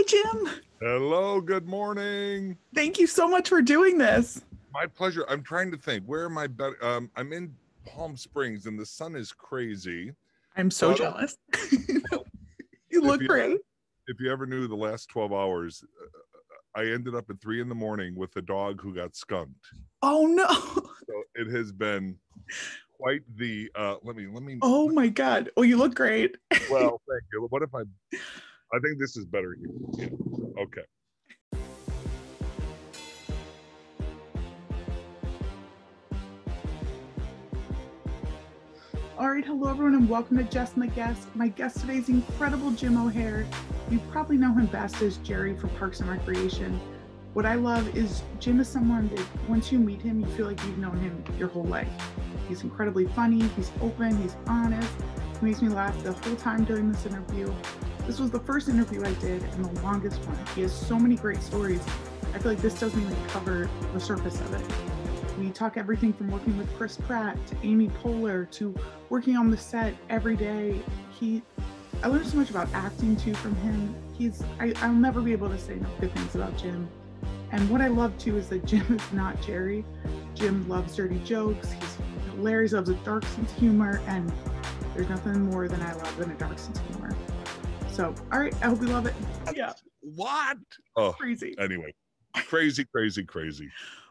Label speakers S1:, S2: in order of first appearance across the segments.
S1: Hi, Jim.
S2: Hello, good morning.
S1: Thank you so much for doing this.
S2: My pleasure. I'm trying to think. Where am I? Better? Um, I'm in Palm Springs, and the sun is crazy.
S1: I'm so
S2: Well,
S1: jealous.
S2: well,
S1: you look
S2: if you-
S1: great.
S2: If you ever knew the last 12 hours, uh, I ended up at three in the morning with a dog who got skunked.
S1: Oh no.
S2: So it has been quite the. Uh, let me. Let me.
S1: Oh my God. Oh, you look great.
S2: Well, thank you. What if I? I think this is better here. Yeah. Okay.
S1: All right, hello everyone, and welcome to Just My Guest. My guest today is incredible Jim O'Hare. You probably know him best as Jerry from Parks and Recreation. What I love is Jim is someone that once you meet him, you feel like you've known him your whole life. He's incredibly funny, he's open, he's honest. He makes me laugh the whole time during this interview. This was the first interview I did and the longest one. He has so many great stories. I feel like this doesn't even cover the surface of it. We talk everything from working with Chris Pratt to Amy Poehler to working on the set every day. He, I learned so much about acting too from him. He's, I, I'll never be able to say enough good things about Jim. And what I love too is that Jim is not Jerry. Jim loves dirty jokes. He's hilarious, loves a dark sense of humor, and there's nothing more than I love than a dark sense of humor. So, all right, I hope you love it. Yeah,
S2: What? Oh,
S1: crazy.
S2: anyway, crazy, crazy, crazy.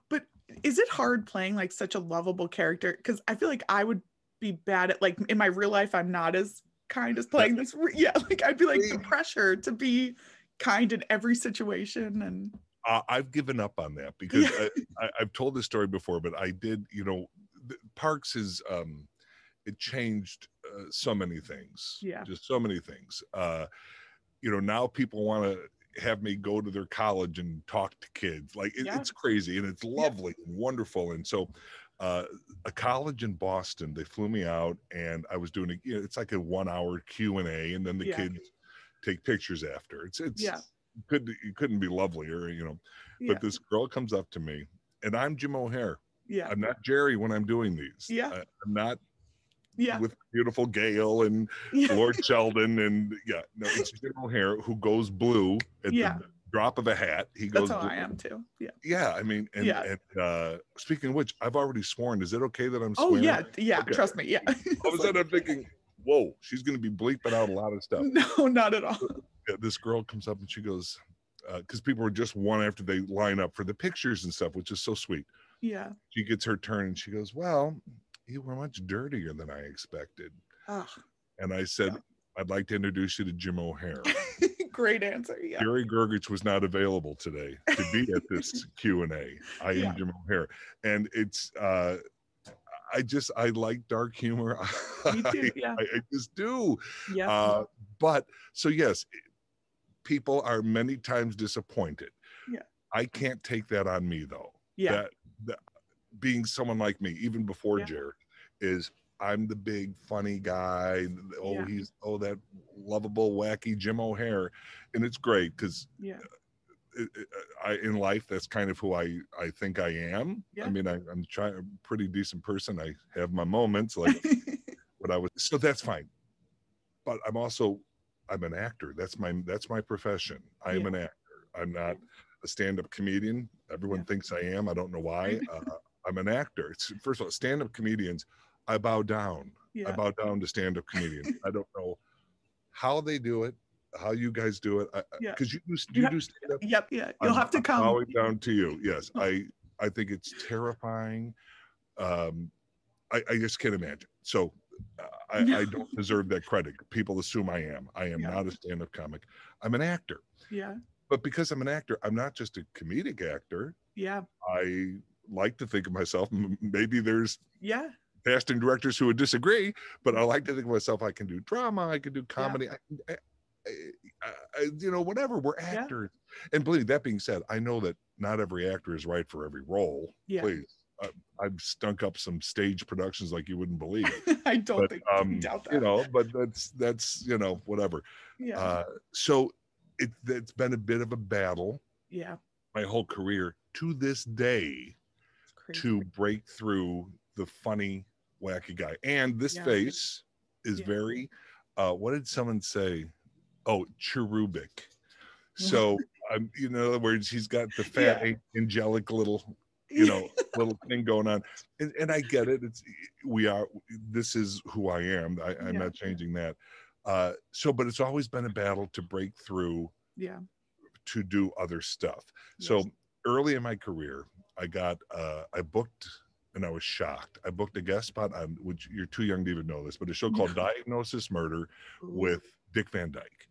S1: But is it hard playing like such a lovable character? Because I feel like I would be bad at like in my real life. I'm not as kind as playing this. re- Yeah, like I'd be like the pressure to be kind in every situation. And
S2: uh, I've given up on that because
S1: Yeah.
S2: I, I, I've told this story before, but I did, you know, Parks is, um, it changed uh, so many things.
S1: Yeah.
S2: Just so many things. Uh, you know, now people want to have me go to their college and talk to kids. Like it,
S1: Yeah.
S2: it's crazy and it's lovely and wonderful. And so, uh, a college in Boston, they flew me out and I was doing a, you know, it's like a one hour Q and A and then the
S1: Yeah.
S2: kids take pictures after. It's, it's,
S1: Yeah.
S2: could it couldn't be lovelier, you know.
S1: yeah,
S2: But this girl comes up to me, and I'm Jim O'Hare.
S1: yeah,
S2: I'm not Jerry when I'm doing these.
S1: Yeah.
S2: I, am not
S1: yeah,
S2: with beautiful Gayle and
S1: yeah,
S2: Lord Sheldon and yeah. No, it's General O'Hare who goes blue at
S1: Yeah.
S2: the drop of a hat. He goes.
S1: That's how
S2: blue.
S1: I am too. Yeah.
S2: Yeah, I mean, and,
S1: Yeah.
S2: and uh, speaking of which, I've already sworn. Is it okay that I'm
S1: Oh
S2: swearing?
S1: yeah, yeah.
S2: Okay.
S1: Trust me. Yeah.
S2: All of a sudden, I'm thinking, whoa, she's going to be bleeping out a lot of stuff.
S1: no, not at all.
S2: yeah, this girl comes up and she goes, because people are just one after they line up for the pictures and stuff, which is so sweet.
S1: Yeah.
S2: She gets her turn and she goes, Well, you were much dirtier than I expected.
S1: Oh,
S2: And I said,
S1: Yeah.
S2: I'd like to introduce you to Jim O'Hare.
S1: great answer. Yeah.
S2: Jerry Gergich was not available today to be at this Q and A. I
S1: Yeah.
S2: am Jim O'Hare, and it's uh, I just I like dark humor.
S1: Me too. Yeah.
S2: I, I just do.
S1: Yeah.
S2: Uh, but so yes, people are many times disappointed.
S1: Yeah.
S2: I can't take that on me though.
S1: yeah.
S2: That, that being someone like me, even before
S1: Yeah.
S2: Jared, is I'm the big funny guy. Oh,
S1: Yeah.
S2: he's oh that lovable, wacky Jim O'Hare, and it's great because
S1: Yeah.
S2: I in life that's kind of who I I think I am.
S1: Yeah.
S2: I mean I, I'm trying a pretty decent person. I have my moments like what I was so that's fine. But I'm also I'm an actor. That's my that's my profession. I am
S1: Yeah.
S2: an actor. I'm not a stand-up comedian. Everyone
S1: Yeah.
S2: thinks I am. I don't know why. Uh, I'm an actor. It's, first of all, stand-up comedians, I bow down. I bow down to stand-up comedians. I don't know how they do it, how you guys do it.
S1: Yeah.
S2: Because you do
S1: You
S2: you
S1: have-
S2: do stand-up.
S1: Yep. Yeah. You'll
S2: I'm-
S1: have to come.
S2: bowing down to you. Yes, I I think it's terrifying. Um, I, I just can't imagine. So uh, I, I don't deserve that credit. People assume I am. I am
S1: Yeah.
S2: not a stand-up comic. I'm an actor.
S1: Yeah.
S2: But because I'm an actor, I'm not just a comedic actor.
S1: Yeah.
S2: I like to think of myself. Maybe there's
S1: Yeah.
S2: casting directors who would disagree, but I like to think of myself. I can do drama. I can do comedy. I, I, I, I- you know, whatever. We're
S1: Yeah.
S2: actors. And believe me, that being said, I know that not every actor is right for every role.
S1: Yeah.
S2: Please, I, I've stunk up some stage productions like you wouldn't believe.
S1: I don't
S2: but
S1: think
S2: um,
S1: doubt that.
S2: you know, but that's that's you know whatever.
S1: yeah.
S2: Uh, so it, it's been a bit of a battle
S1: yeah.
S2: my whole career to this day
S1: crazy.
S2: to break through the funny wacky guy and this
S1: Yeah.
S2: face is
S1: Yeah.
S2: very uh what did someone say oh cherubic So, um, you know, in other words, he's got the fat,
S1: Yeah.
S2: angelic little, you know, little thing going on. And, and I get it. It's, we are, this is who I am. I, I'm
S1: Yeah.
S2: not changing that. Uh, so, but it's always been a battle to break through
S1: Yeah.
S2: to do other stuff. So early in my career, I got, uh, I booked and I was shocked. I booked a guest spot on, which you're too young to even know this, but a show called Diagnosis Murder with Dick Van Dyke.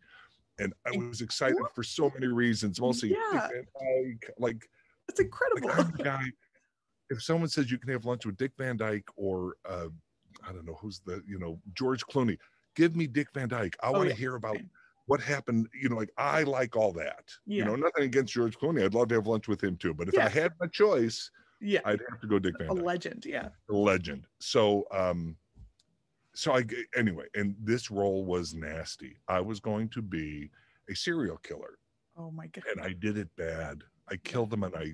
S2: And I was excited for so many reasons, mostly
S1: Yeah.
S2: Dick Van Dyke. Like,
S1: It's
S2: like
S1: incredible.
S2: The guy. If someone says you can have lunch with Dick Van Dyke or uh, I don't know who's the you know George Clooney, give me Dick Van Dyke. I
S1: Oh,
S2: want to
S1: yeah.
S2: hear about. What happened. You know, like I like all that. You know, nothing against George Clooney. I'd love to have lunch with him too. But if I had my choice,
S1: yeah.
S2: I'd have to go Dick Van
S1: A
S2: Dyke
S1: legend. Yeah.
S2: a legend. So um so I anyway, and this role was nasty. I was going to be a serial killer
S1: Oh my god.
S2: and I did it bad. I killed them and I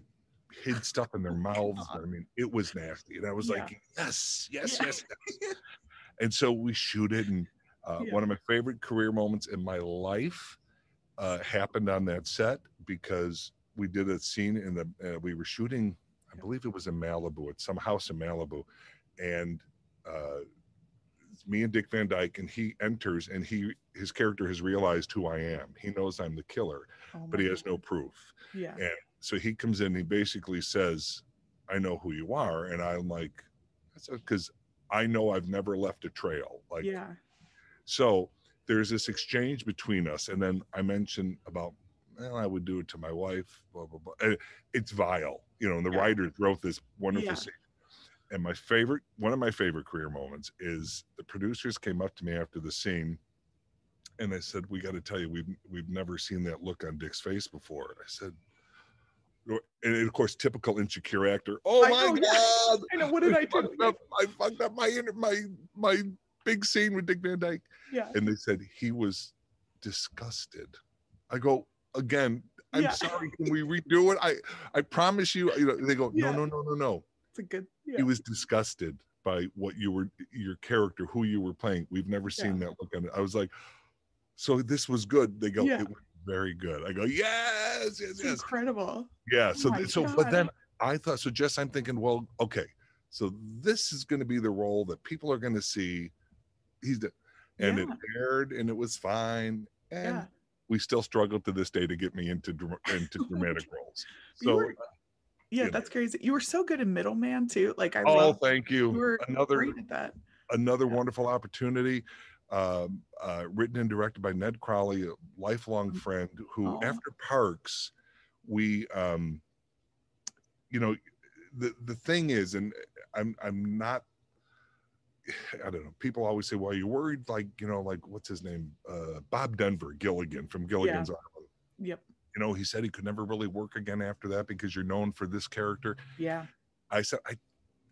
S2: hid stuff in their mouths. I mean, it was nasty. And I was
S1: Oh, Yeah.
S2: like, yes, yes,
S1: Yeah.
S2: yes, yes. And so we shoot it. And uh,
S1: Yeah.
S2: one of my favorite career moments in my life uh, happened on that set because we did a scene in the, uh, we were shooting, I believe it was in Malibu, at some house in Malibu. And uh, me and Dick Van Dyke, and he enters and he, his character has realized who I am. He knows I'm the killer,
S1: Oh
S2: but he has
S1: God.
S2: no proof
S1: Yeah.
S2: And so he comes in he basically says i know who you are and i'm like that's because i know i've never left a trail like
S1: yeah.
S2: So there's this exchange between us and then i mentioned about well i would do it to my wife blah blah blah it's vile you know and the
S1: Yeah.
S2: writers wrote this wonderful
S1: Yeah.
S2: scene and my favorite one of my favorite career moments is the producers came up to me after the scene and they said we got to tell you we've we've never seen that look on dick's face before i said and of course typical insecure actor oh
S1: I
S2: my
S1: know,
S2: god
S1: I know. What did I do?
S2: fucked up, I fucked up my inter- my my big scene with Dick Van Dyke.
S1: Yeah.
S2: And they said he was disgusted. I go again. I'm
S1: Yeah.
S2: sorry. Can we redo it? I I promise you. You know. They go. No,
S1: Yeah.
S2: no, no, no, no.
S1: It's a good. Yeah.
S2: He was disgusted by what you were, your character, who you were playing. We've never seen that look on it. I was like, so this was good. They go. It was very good. I go. Yes, yes,
S1: It's
S2: yes.
S1: incredible.
S2: Yeah. Oh so,
S1: Oh
S2: th- so, but then I thought, so Jess, I'm thinking, well, okay, so this is going to be the role that people are going to see. He's the, and it aired and it was fine. And
S1: Yeah.
S2: we still struggle to this day to get me into, into dramatic roles. So,
S1: were- Yeah,
S2: you know.
S1: that's crazy. You were so good in Middleman too. Like I
S2: oh,
S1: love
S2: thank
S1: you
S2: you.
S1: were
S2: Another,
S1: great at that.
S2: another
S1: Yeah.
S2: wonderful opportunity. Um, uh, written and directed by Ned Crowley, a lifelong
S1: Mm.
S2: friend who,
S1: Aw.
S2: after Parks, we, um, you know, the the thing is, and I'm I'm not. I don't know. People always say, "Well, you're worried." Like you know, like what's his name? Uh, Bob Denver, Gilligan from Gilligan's Island.
S1: Yep.
S2: You know, he said he could never really work again after that because you're known for this character.
S1: Yeah.
S2: I said, I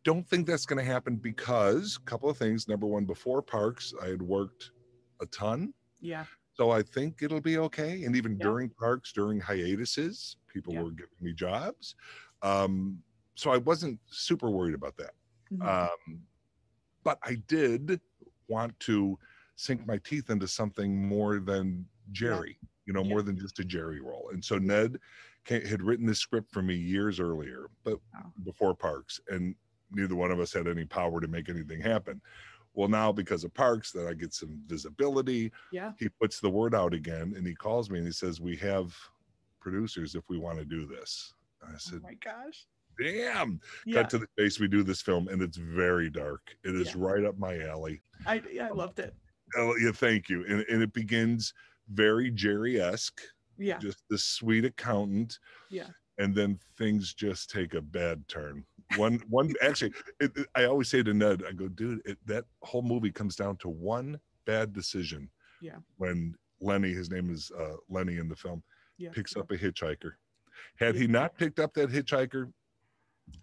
S2: don't think that's going to happen because a couple of things. Number one, before Parks, I had worked a ton.
S1: Yeah.
S2: So I think it'll be okay. And even
S1: Yeah.
S2: during Parks, during hiatuses, people
S1: Yeah.
S2: were giving me jobs. Um, so I wasn't super worried about that.
S1: Mhm.
S2: Um, but I did want to sink my teeth into something more than Jerry, you know,
S1: Yeah.
S2: more than just a Jerry role. And so Ned had written this script for me years earlier, but
S1: Wow.
S2: before Parks, and neither one of us had any power to make anything happen. Well, now because of Parks, that I get some visibility.
S1: yeah.
S2: He puts the word out again, and he calls me and he says, "We have producers if we want to do this." I
S1: Oh
S2: said,
S1: my gosh.
S2: "Damn!"
S1: Yeah.
S2: cut to the chase we do this film and it's very dark it is
S1: Yeah.
S2: right up my alley
S1: I yeah, I loved it.
S2: oh, yeah thank you and, and it begins very jerry-esque
S1: Yeah.
S2: just the sweet accountant
S1: Yeah.
S2: and then things just take a bad turn one one actually it, it- i always say to ned i go dude it, that whole movie comes down to one bad decision
S1: Yeah.
S2: when lenny his name is uh, lenny in the film
S1: Yeah.
S2: picks up a hitchhiker had he not picked up that hitchhiker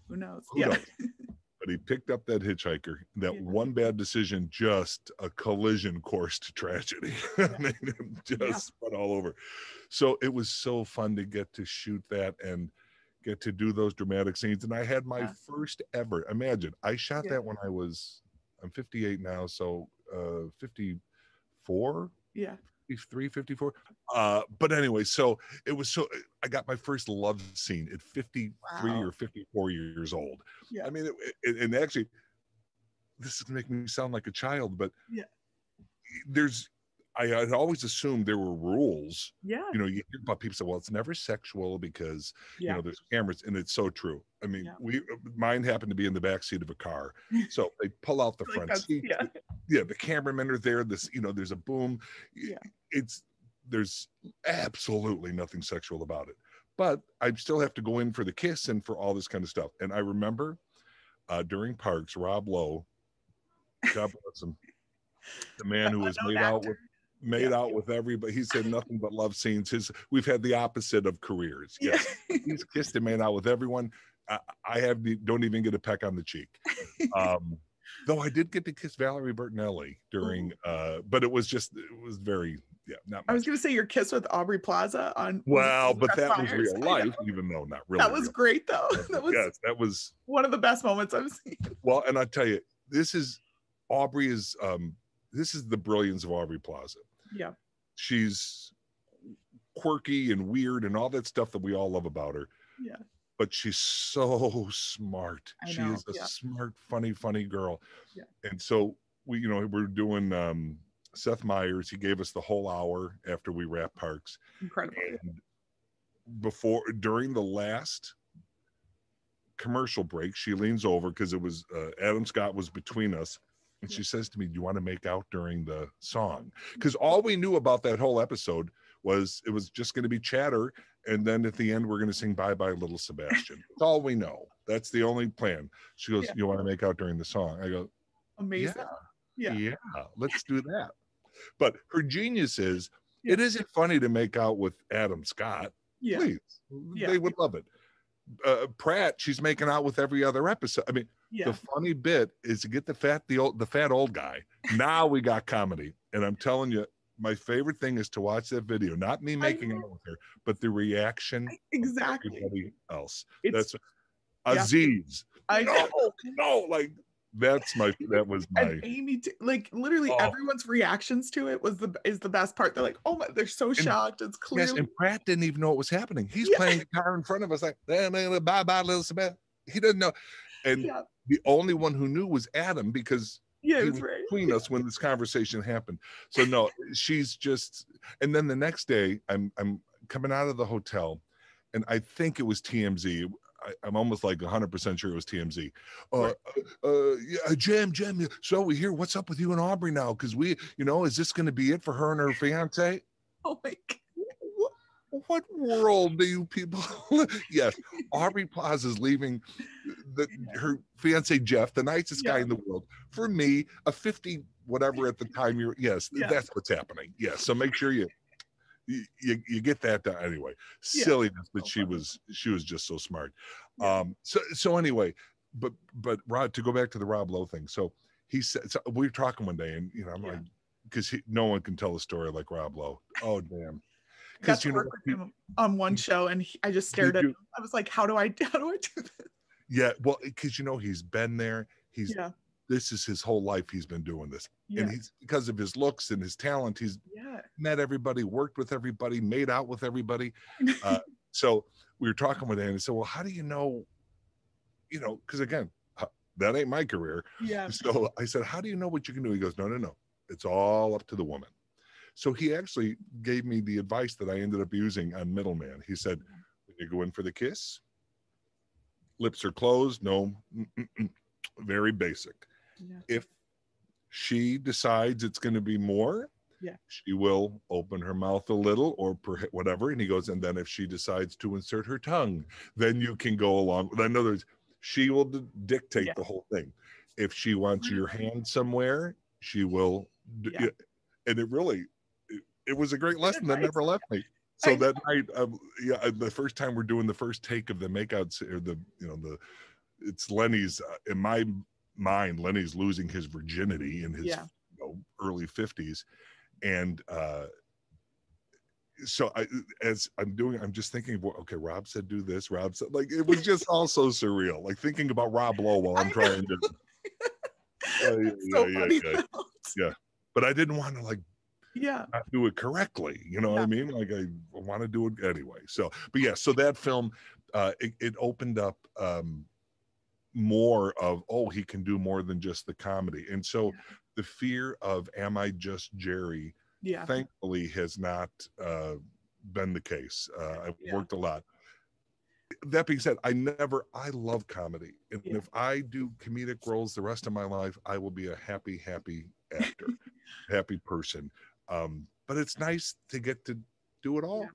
S1: Who knows?
S2: Who
S1: yeah.
S2: knows? but he picked up that hitchhiker. That
S1: Yeah.
S2: one bad decision, just a collision course to tragedy. Made him just
S1: Yeah.
S2: spun all over. So it was so fun to get to shoot that and get to do those dramatic scenes. And I had my
S1: Yeah.
S2: first ever. Imagine I shot
S1: Yeah.
S2: that when I was. I'm 58 now, so uh, 54.
S1: Yeah.
S2: 53, 54. Uh, but anyway, so it was so I got my first love scene at 53
S1: Wow.
S2: or 54 years old.
S1: Yeah.
S2: I mean, it, it, and actually, this is making me sound like a child, but
S1: Yeah.
S2: there's, I had always assumed there were rules.
S1: Yeah.
S2: You know, you hear about people say, well, it's never sexual because you know there's cameras and it's so true i mean
S1: Yeah.
S2: we mine happened to be in the back seat of a car so they pull out the front seat
S1: yeah.
S2: yeah the cameramen are there this you know there's a boom
S1: Yeah.
S2: it's there's absolutely nothing sexual about it but i still have to go in for the kiss and for all this kind of stuff and i remember uh during parks rob lowe god bless him the man who
S1: Unknown
S2: made out with made
S1: Yeah.
S2: out with everybody he said nothing but love scenes his we've had the opposite of careers yes he's kissed and made out with everyone. I, I have the, don't even get a peck on the cheek. Um, though I did get to kiss Valerie Bertinelli during, uh, but it was just it was very yeah not
S1: I was gonna say your kiss with Aubrey Plaza on.
S2: well, but that was real life, even though not really.
S1: That was
S2: real.
S1: great though. That was
S2: yes, that was
S1: one of the best moments I've seen.
S2: well, and I tell you, this is Aubrey is um, this is the brilliance of Aubrey Plaza.
S1: Yeah.
S2: She's quirky and weird and all that stuff that we all love about her.
S1: Yeah.
S2: but she's so smart.
S1: I
S2: she
S1: know,
S2: is a
S1: yeah.
S2: smart, funny, funny girl.
S1: Yeah.
S2: And so we, you know, we're doing um Seth Meyers. He gave us the whole hour after we wrap parks.
S1: Incredible.
S2: And before during the last commercial break, she leans over because it was uh, Adam Scott was between us. And she says to me, Do you want to make out during the song? Because all we knew about that whole episode was it was just going to be chatter. And then at the end, we're going to sing Bye Bye Little Sebastian. That's all we know. That's the only plan. She goes,
S1: Yeah.
S2: You want to make out during the song? I go,
S1: Amazing. Yeah.
S2: yeah, let's do that. But her genius is it
S1: Yeah.
S2: isn't funny to make out with Adam Scott.
S1: Yeah.
S2: Please,
S1: Yeah.
S2: they would love it. Uh, Pratt, she's making out with every other episode. I mean,
S1: Yeah.
S2: the funny bit is to get the fat the old the fat old guy. Now we got comedy, and I'm telling you, my favorite thing is to watch that video. Not me making out with her, but the reaction
S1: Exactly.
S2: everybody else.
S1: It's,
S2: That's
S1: yeah.
S2: Aziz.
S1: I know.
S2: No, no, like that's my that was my
S1: And Amy, t- like literally
S2: Oh.
S1: everyone's reactions to it was the is the best part. They're like, oh my, they're so shocked. It's
S2: Yes,
S1: clearly
S2: and Pratt didn't even know what was happening. He's
S1: Yeah.
S2: playing guitar in front of us, like bye bye, little Elizabeth. He doesn't know. And
S1: yeah,
S2: the only one who knew was Adam because
S1: yeah,
S2: he was
S1: right.
S2: between us when this conversation happened. So no, she's just. And then the next day, I'm I'm coming out of the hotel, and I think it was TMZ. I, I'm almost like 100 percent sure it was TMZ. Uh,
S1: Right.
S2: uh, yeah, Jim, Jim. So we hear what's up with you and Aubrey now? Because we, you know, is this going to be it for her and her fiance?
S1: Oh my god.
S2: What, world do you people yes aubrey Plaza is leaving the, her fiance jeff the nicest guy in the world for me a 50 whatever at the time you're yes
S1: Yeah.
S2: that's what's happening yes so make sure you you, you, get that done anyway
S1: Yeah.
S2: silliness but
S1: So
S2: she
S1: funny.
S2: was she was just so smart
S1: Yeah.
S2: um so so anyway but but rod to go back to the rob lowe thing so he said so we were talking one day and you know i'm
S1: Yeah.
S2: like because no one can tell a story like rob lowe oh damn
S1: Got
S2: because
S1: to
S2: you know
S1: work with him on one show, and he, I just stared at
S2: you-
S1: him. I was like, how do I how do I do this?
S2: yeah well because you know he's been there he's
S1: Yeah,
S2: this is his whole life he's been doing this
S1: yeah,
S2: and he's because of his looks and his talent he's
S1: yeah.
S2: met everybody worked with everybody made out with everybody uh, so we were talking with Andy. and said well how do you know you know because again that ain't my career
S1: yeah.
S2: so i said how do you know what you can do he goes no no no it's all up to the woman so he actually gave me the advice that i ended up using on middleman he said when you go in for the kiss lips are closed no very basic
S1: yeah.
S2: if she decides it's going to be more
S1: Yeah.
S2: she will open her mouth a little or whatever and he goes and then if she decides to insert her tongue then you can go along in other words she will d- dictate
S1: Yeah.
S2: the whole thing if she wants mm-hmm. your hand somewhere she will d-
S1: yeah.
S2: and it really it, was a great lesson that never left me so that night um, yeah uh, the first time we're doing the first take of the makeout s- or the you know the it's lenny's uh, in my mind lenny's losing his virginity in his
S1: Yeah.
S2: you know, early 50s and uh so I, as I'm doing, I'm just thinking, okay, Rob said do this. Rob said, like, it was just all so surreal. Like thinking about Rob Lowe while I'm trying to, Oh, yeah,
S1: so
S2: yeah,
S1: funny.
S2: yeah, but I didn't want to like
S1: Yeah.
S2: not do it correctly. You know what I mean? Like I want to do it anyway. So, but yeah, so that film, uh, it, it opened up um, more of oh, he can do more than just the comedy, and so
S1: Yeah.
S2: the fear of am I just Jerry?
S1: Yeah.
S2: Thankfully, has not uh, been the case. Uh, I've
S1: Yeah.
S2: worked a lot. That being said, I never, I love comedy. And
S1: Yeah.
S2: if I do comedic roles the rest of my life, I will be a happy, happy actor, happy person. Um, but it's nice to get to do it all,
S1: Yeah.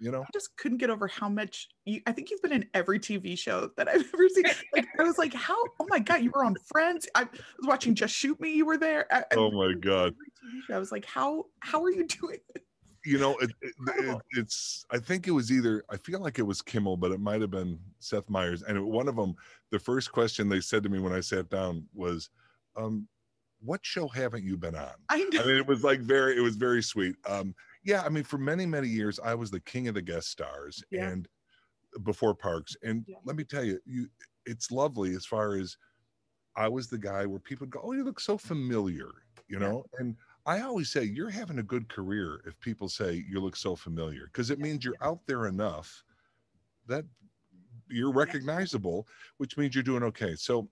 S2: you know?
S1: I just couldn't get over how much you, I think you've been in every TV show that I've ever seen. Like I was like, how? Oh my god, you were on Friends. I was watching Just Shoot Me. You were there. I,
S2: Oh my God.
S1: every TV show. I was like, how? How are you doing? This?
S2: You know, it, it, it, it's, I think it was either, I feel like it was Kimmel, but it might have been Seth Meyers. And one of them, the first question they said to me when I sat down was, um, what show haven't you been on?
S1: I know.
S2: I mean, it was like very, it was very sweet. Um, yeah, I mean, for many, many years, I was the king of the guest stars
S1: Yeah.
S2: and before Parks. And
S1: Yeah.
S2: let me tell you, you, it's lovely as far as I was the guy where people go, "Oh, you look so familiar," you
S1: Yeah.
S2: know. And I always say, you're having a good career if people say you look so familiar, because it means you're out there enough that you're recognizable, which means you're doing okay. So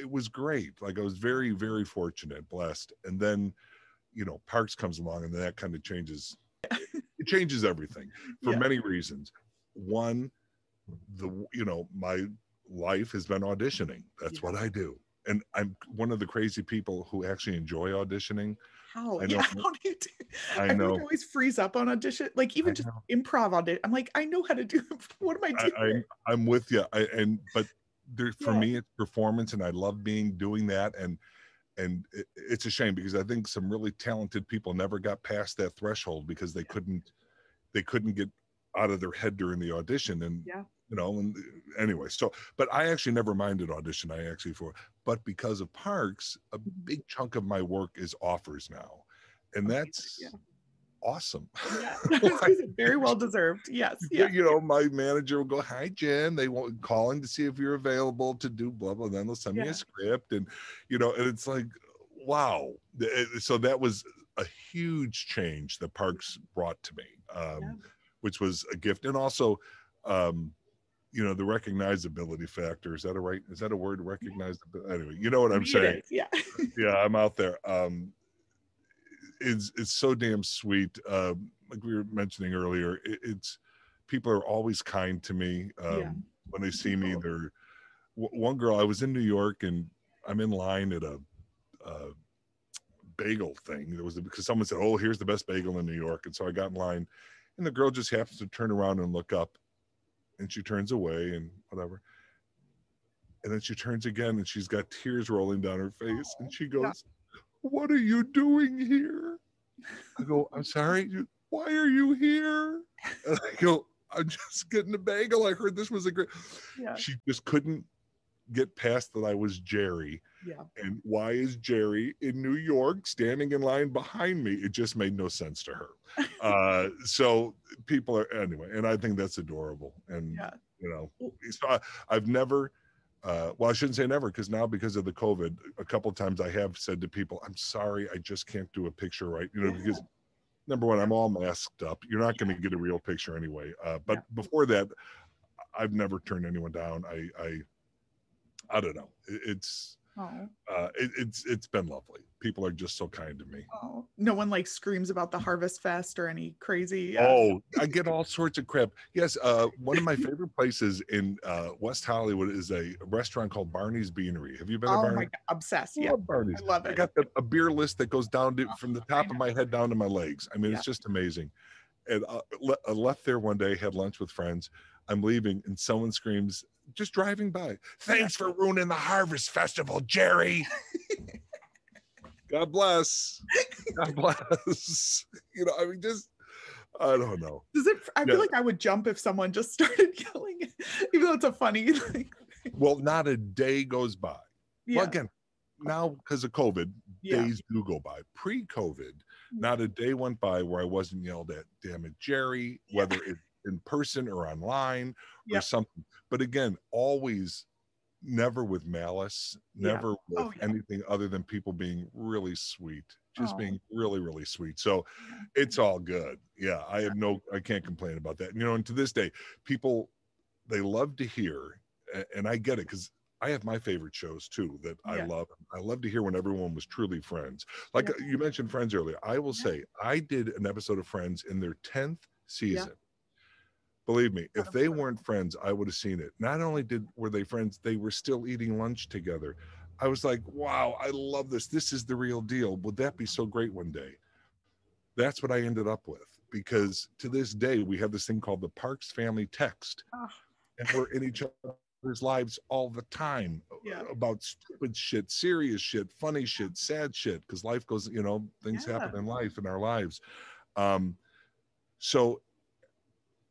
S2: it was great. Like I was very, very fortunate, blessed. And then, you know, Parks comes along and that kind of changes. It changes everything for
S1: Yeah.
S2: many reasons. One, the you know, my life has been auditioning. That's
S1: Yeah.
S2: what I do. And I'm one of the crazy people who actually enjoy auditioning.
S1: How?
S2: I
S1: yeah.
S2: know.
S1: How do you do?
S2: I
S1: like
S2: know.
S1: I always freeze up on audition. Like even
S2: I
S1: just improv audition. I'm like, I know how to do. What am I
S2: I,
S1: doing?
S2: I'm I'm with you. I, and but there for
S1: Yeah.
S2: me it's performance, and I love being doing that. And and it, it's a shame because I think some really talented people never got past that threshold because they couldn't they couldn't get out of their head during the audition. And
S1: Yeah.
S2: you know, and anyway, so but I actually never minded audition. I actually for but because of Parks, a
S1: Mhm.
S2: big chunk of my work is offers now, and that's
S1: yeah.
S2: Awesome.
S1: Yeah. I was gonna say, Very well deserved. Yes.
S2: Yeah,
S1: Yeah.
S2: you know, my manager will go, "Hi, Jen." They won't calling to see if you're available to do blah blah. Then they'll send me a script, and you know, and it's like, wow. Uh, So that was a huge change the Parks brought to me, um,
S1: Yeah.
S2: which was a gift, and also, um, you know, the recognizability factor. Is that a right? Is that a word? Recognizability. Anyway, you know what I'm saying
S1: Yeah.
S2: yeah i'm out there um it's it's so damn sweet um like we were mentioning earlier it, it's people are always kind to me um
S1: Yeah.
S2: when they see me they're w- one girl i was in new york and i'm in line at a, uh bagel thing there was a, because someone said oh here's the best bagel in new york. And so i got in line and the girl just happens to turn around and look up and she turns away and whatever. And then she turns again and she's got tears rolling down her face and she goes what are you doing here i go i'm sorry why are you here and i go i'm just getting a bagel i heard this was a great
S1: Yeah.
S2: she just couldn't get past that i was jerry
S1: Yeah.
S2: and why is jerry in new york standing in line behind me it just made no sense to her uh so people are anyway and i think that's adorable and
S1: Yeah.
S2: you know so I, i've never uh well i shouldn't say never because now because of the covid a couple times i have said to people i'm sorry i just can't do a picture right you know
S1: Yeah.
S2: because number one i'm all masked up. You're not going to get a real picture anyway uh but
S1: Yeah.
S2: before that i've never turned anyone down. I i i don't know. It- it's uh it, it's it's been lovely people are just so kind to me
S1: Oh. No one like screams about the Harvest Fest or any crazy. uh,
S2: Oh, I get all sorts of crap. Yes, uh, one of my favorite places in uh, West Hollywood is a restaurant called Barney's Beanery. Have you been to
S1: Oh my god, obsessed.
S2: I
S1: Yeah.
S2: love Barney's.
S1: I love it.
S2: I got the, a beer list that goes down to, from the top of my head down to my legs. I mean,
S1: Yeah.
S2: it's just amazing. And uh, le- I left there one day, had lunch with friends. I'm leaving, and someone screams, just driving by, "Thanks for ruining the Harvest Festival, Jerry." God bless. God bless. You know, I mean, just I don't know.
S1: Does it? I
S2: Yeah.
S1: feel like I would jump if someone just started yelling, even though it's a funny. Like,
S2: Well, not a day goes by.
S1: yeah.
S2: Well, again, now because of COVID,
S1: yeah.
S2: days do go by. Pre-COVID, mm. not a day went by where I wasn't yelled at, damn it, Jerry, whether it's in person or online or something. But again, always never with malice,
S1: Yeah.
S2: never with
S1: Oh, yeah.
S2: anything other than people being really sweet, just
S1: Oh.
S2: being really, really sweet. So it's all good. Yeah, I have no, I can't complain about that. You know, and to this day, people they love to hear, and I get it because I have my favorite shows too that I love. I love to hear when everyone was truly friends. Like
S1: Yeah.
S2: uh, you mentioned Friends earlier. I will
S1: Yeah.
S2: say I did an episode of Friends in their tenth season. Believe me, if they weren't friends, I would have seen it. Not only did were they friends, they were still eating lunch together. I was like, wow, I love this. This is the real deal. Would that be so great one day? That's what I ended up with because to this day we have this thing called the Parks Family Text,
S1: Ah.
S2: and we're in each other's lives all the time
S1: Yeah.
S2: about stupid shit, serious shit, funny shit, sad shit, because life goes, you know, things happen in life in our lives. Um, so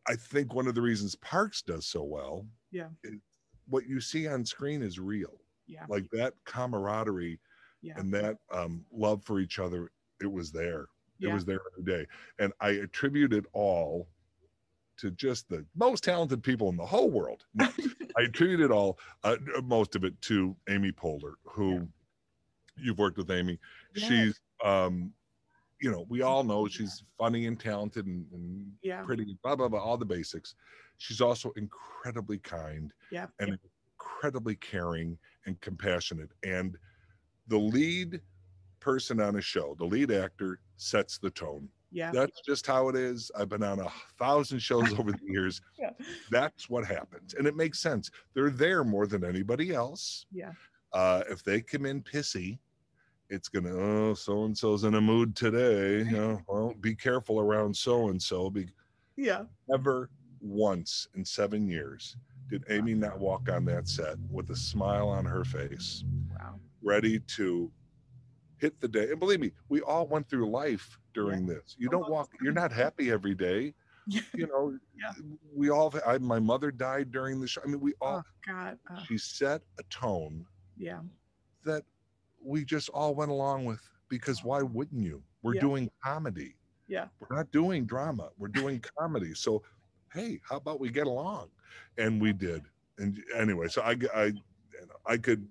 S2: I think one of the reasons Parks does so well,
S1: Yeah.
S2: is what you see on screen is real.
S1: Yeah.
S2: Like that camaraderie
S1: Yeah.
S2: and that um, love for each other, it was there. It
S1: Yeah.
S2: was there every day. And I attribute it all to just the most talented people in the whole world. No, I attribute it all, uh, most of it to Amy Poehler, who you've worked with Amy.
S1: Yes.
S2: She's, um, you know, we all know she's funny and talented and, and
S1: Yeah.
S2: pretty, blah, blah, blah, all the basics. She's also incredibly kind
S1: Yeah.
S2: and incredibly caring and compassionate. And the lead person on a show, the lead actor, sets the tone.
S1: Yeah.
S2: That's just how it is. I've been on a thousand shows over the years.
S1: Yeah.
S2: That's what happens. And it makes sense. They're there more than anybody else.
S1: Yeah.
S2: Uh, if they come in pissy, it's gonna oh so and so's in a mood today. You know, well, be careful around so and so. Be
S1: Yeah.
S2: never once in seven years did Amy not walk on that set with a smile on her face,
S1: Wow.
S2: ready to hit the day. And believe me, we all went through life during this. You don't walk, you're not happy every day.
S1: Yeah.
S2: You know,
S1: Yeah.
S2: we all, I, my mother died during the show. I mean, we all,
S1: Oh God.
S2: She set a tone
S1: yeah.
S2: that we just all went along with because why wouldn't you? We're
S1: Yeah.
S2: doing comedy.
S1: Yeah.
S2: We're not doing drama. We're doing comedy. So, hey, how about we get along? And we did. And anyway, so I, I, I could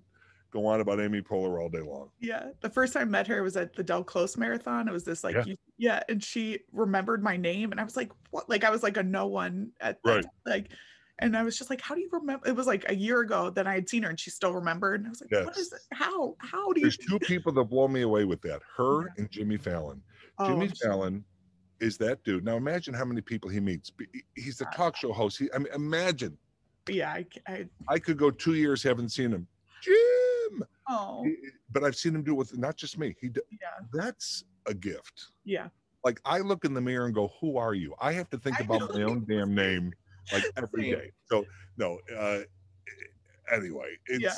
S2: go on about Amy Poehler all day long.
S1: Yeah. The first time I met her was at the Del Close Marathon. It was this like,
S2: Yeah.
S1: you, yeah. And she remembered my name. And I was like, what? Like, I was like a no one at
S2: Right.
S1: Like, and I was just like, how do you remember? It was like a year ago that I had seen her and she still remembered. And I was like, what is it? How? How do you?
S2: There's two people that blow me away with that her
S1: Yeah.
S2: and Jimmy Fallon.
S1: Oh,
S2: Jimmy
S1: sure.
S2: Fallon is that dude. Now imagine how many people he meets. He's the uh,
S1: I-
S2: talk show host. He, I mean, imagine
S1: Yeah. I, I,
S2: I could go two years haven't seen him. Jim,
S1: oh,
S2: He- but I've seen him do it with not just me. He d-
S1: yeah.
S2: that's a gift.
S1: Yeah.
S2: Like I look in the mirror and go, "Who are you?" I have to think
S1: I
S2: about my own damn name like every day. So no. uh Anyway, it's Yeah.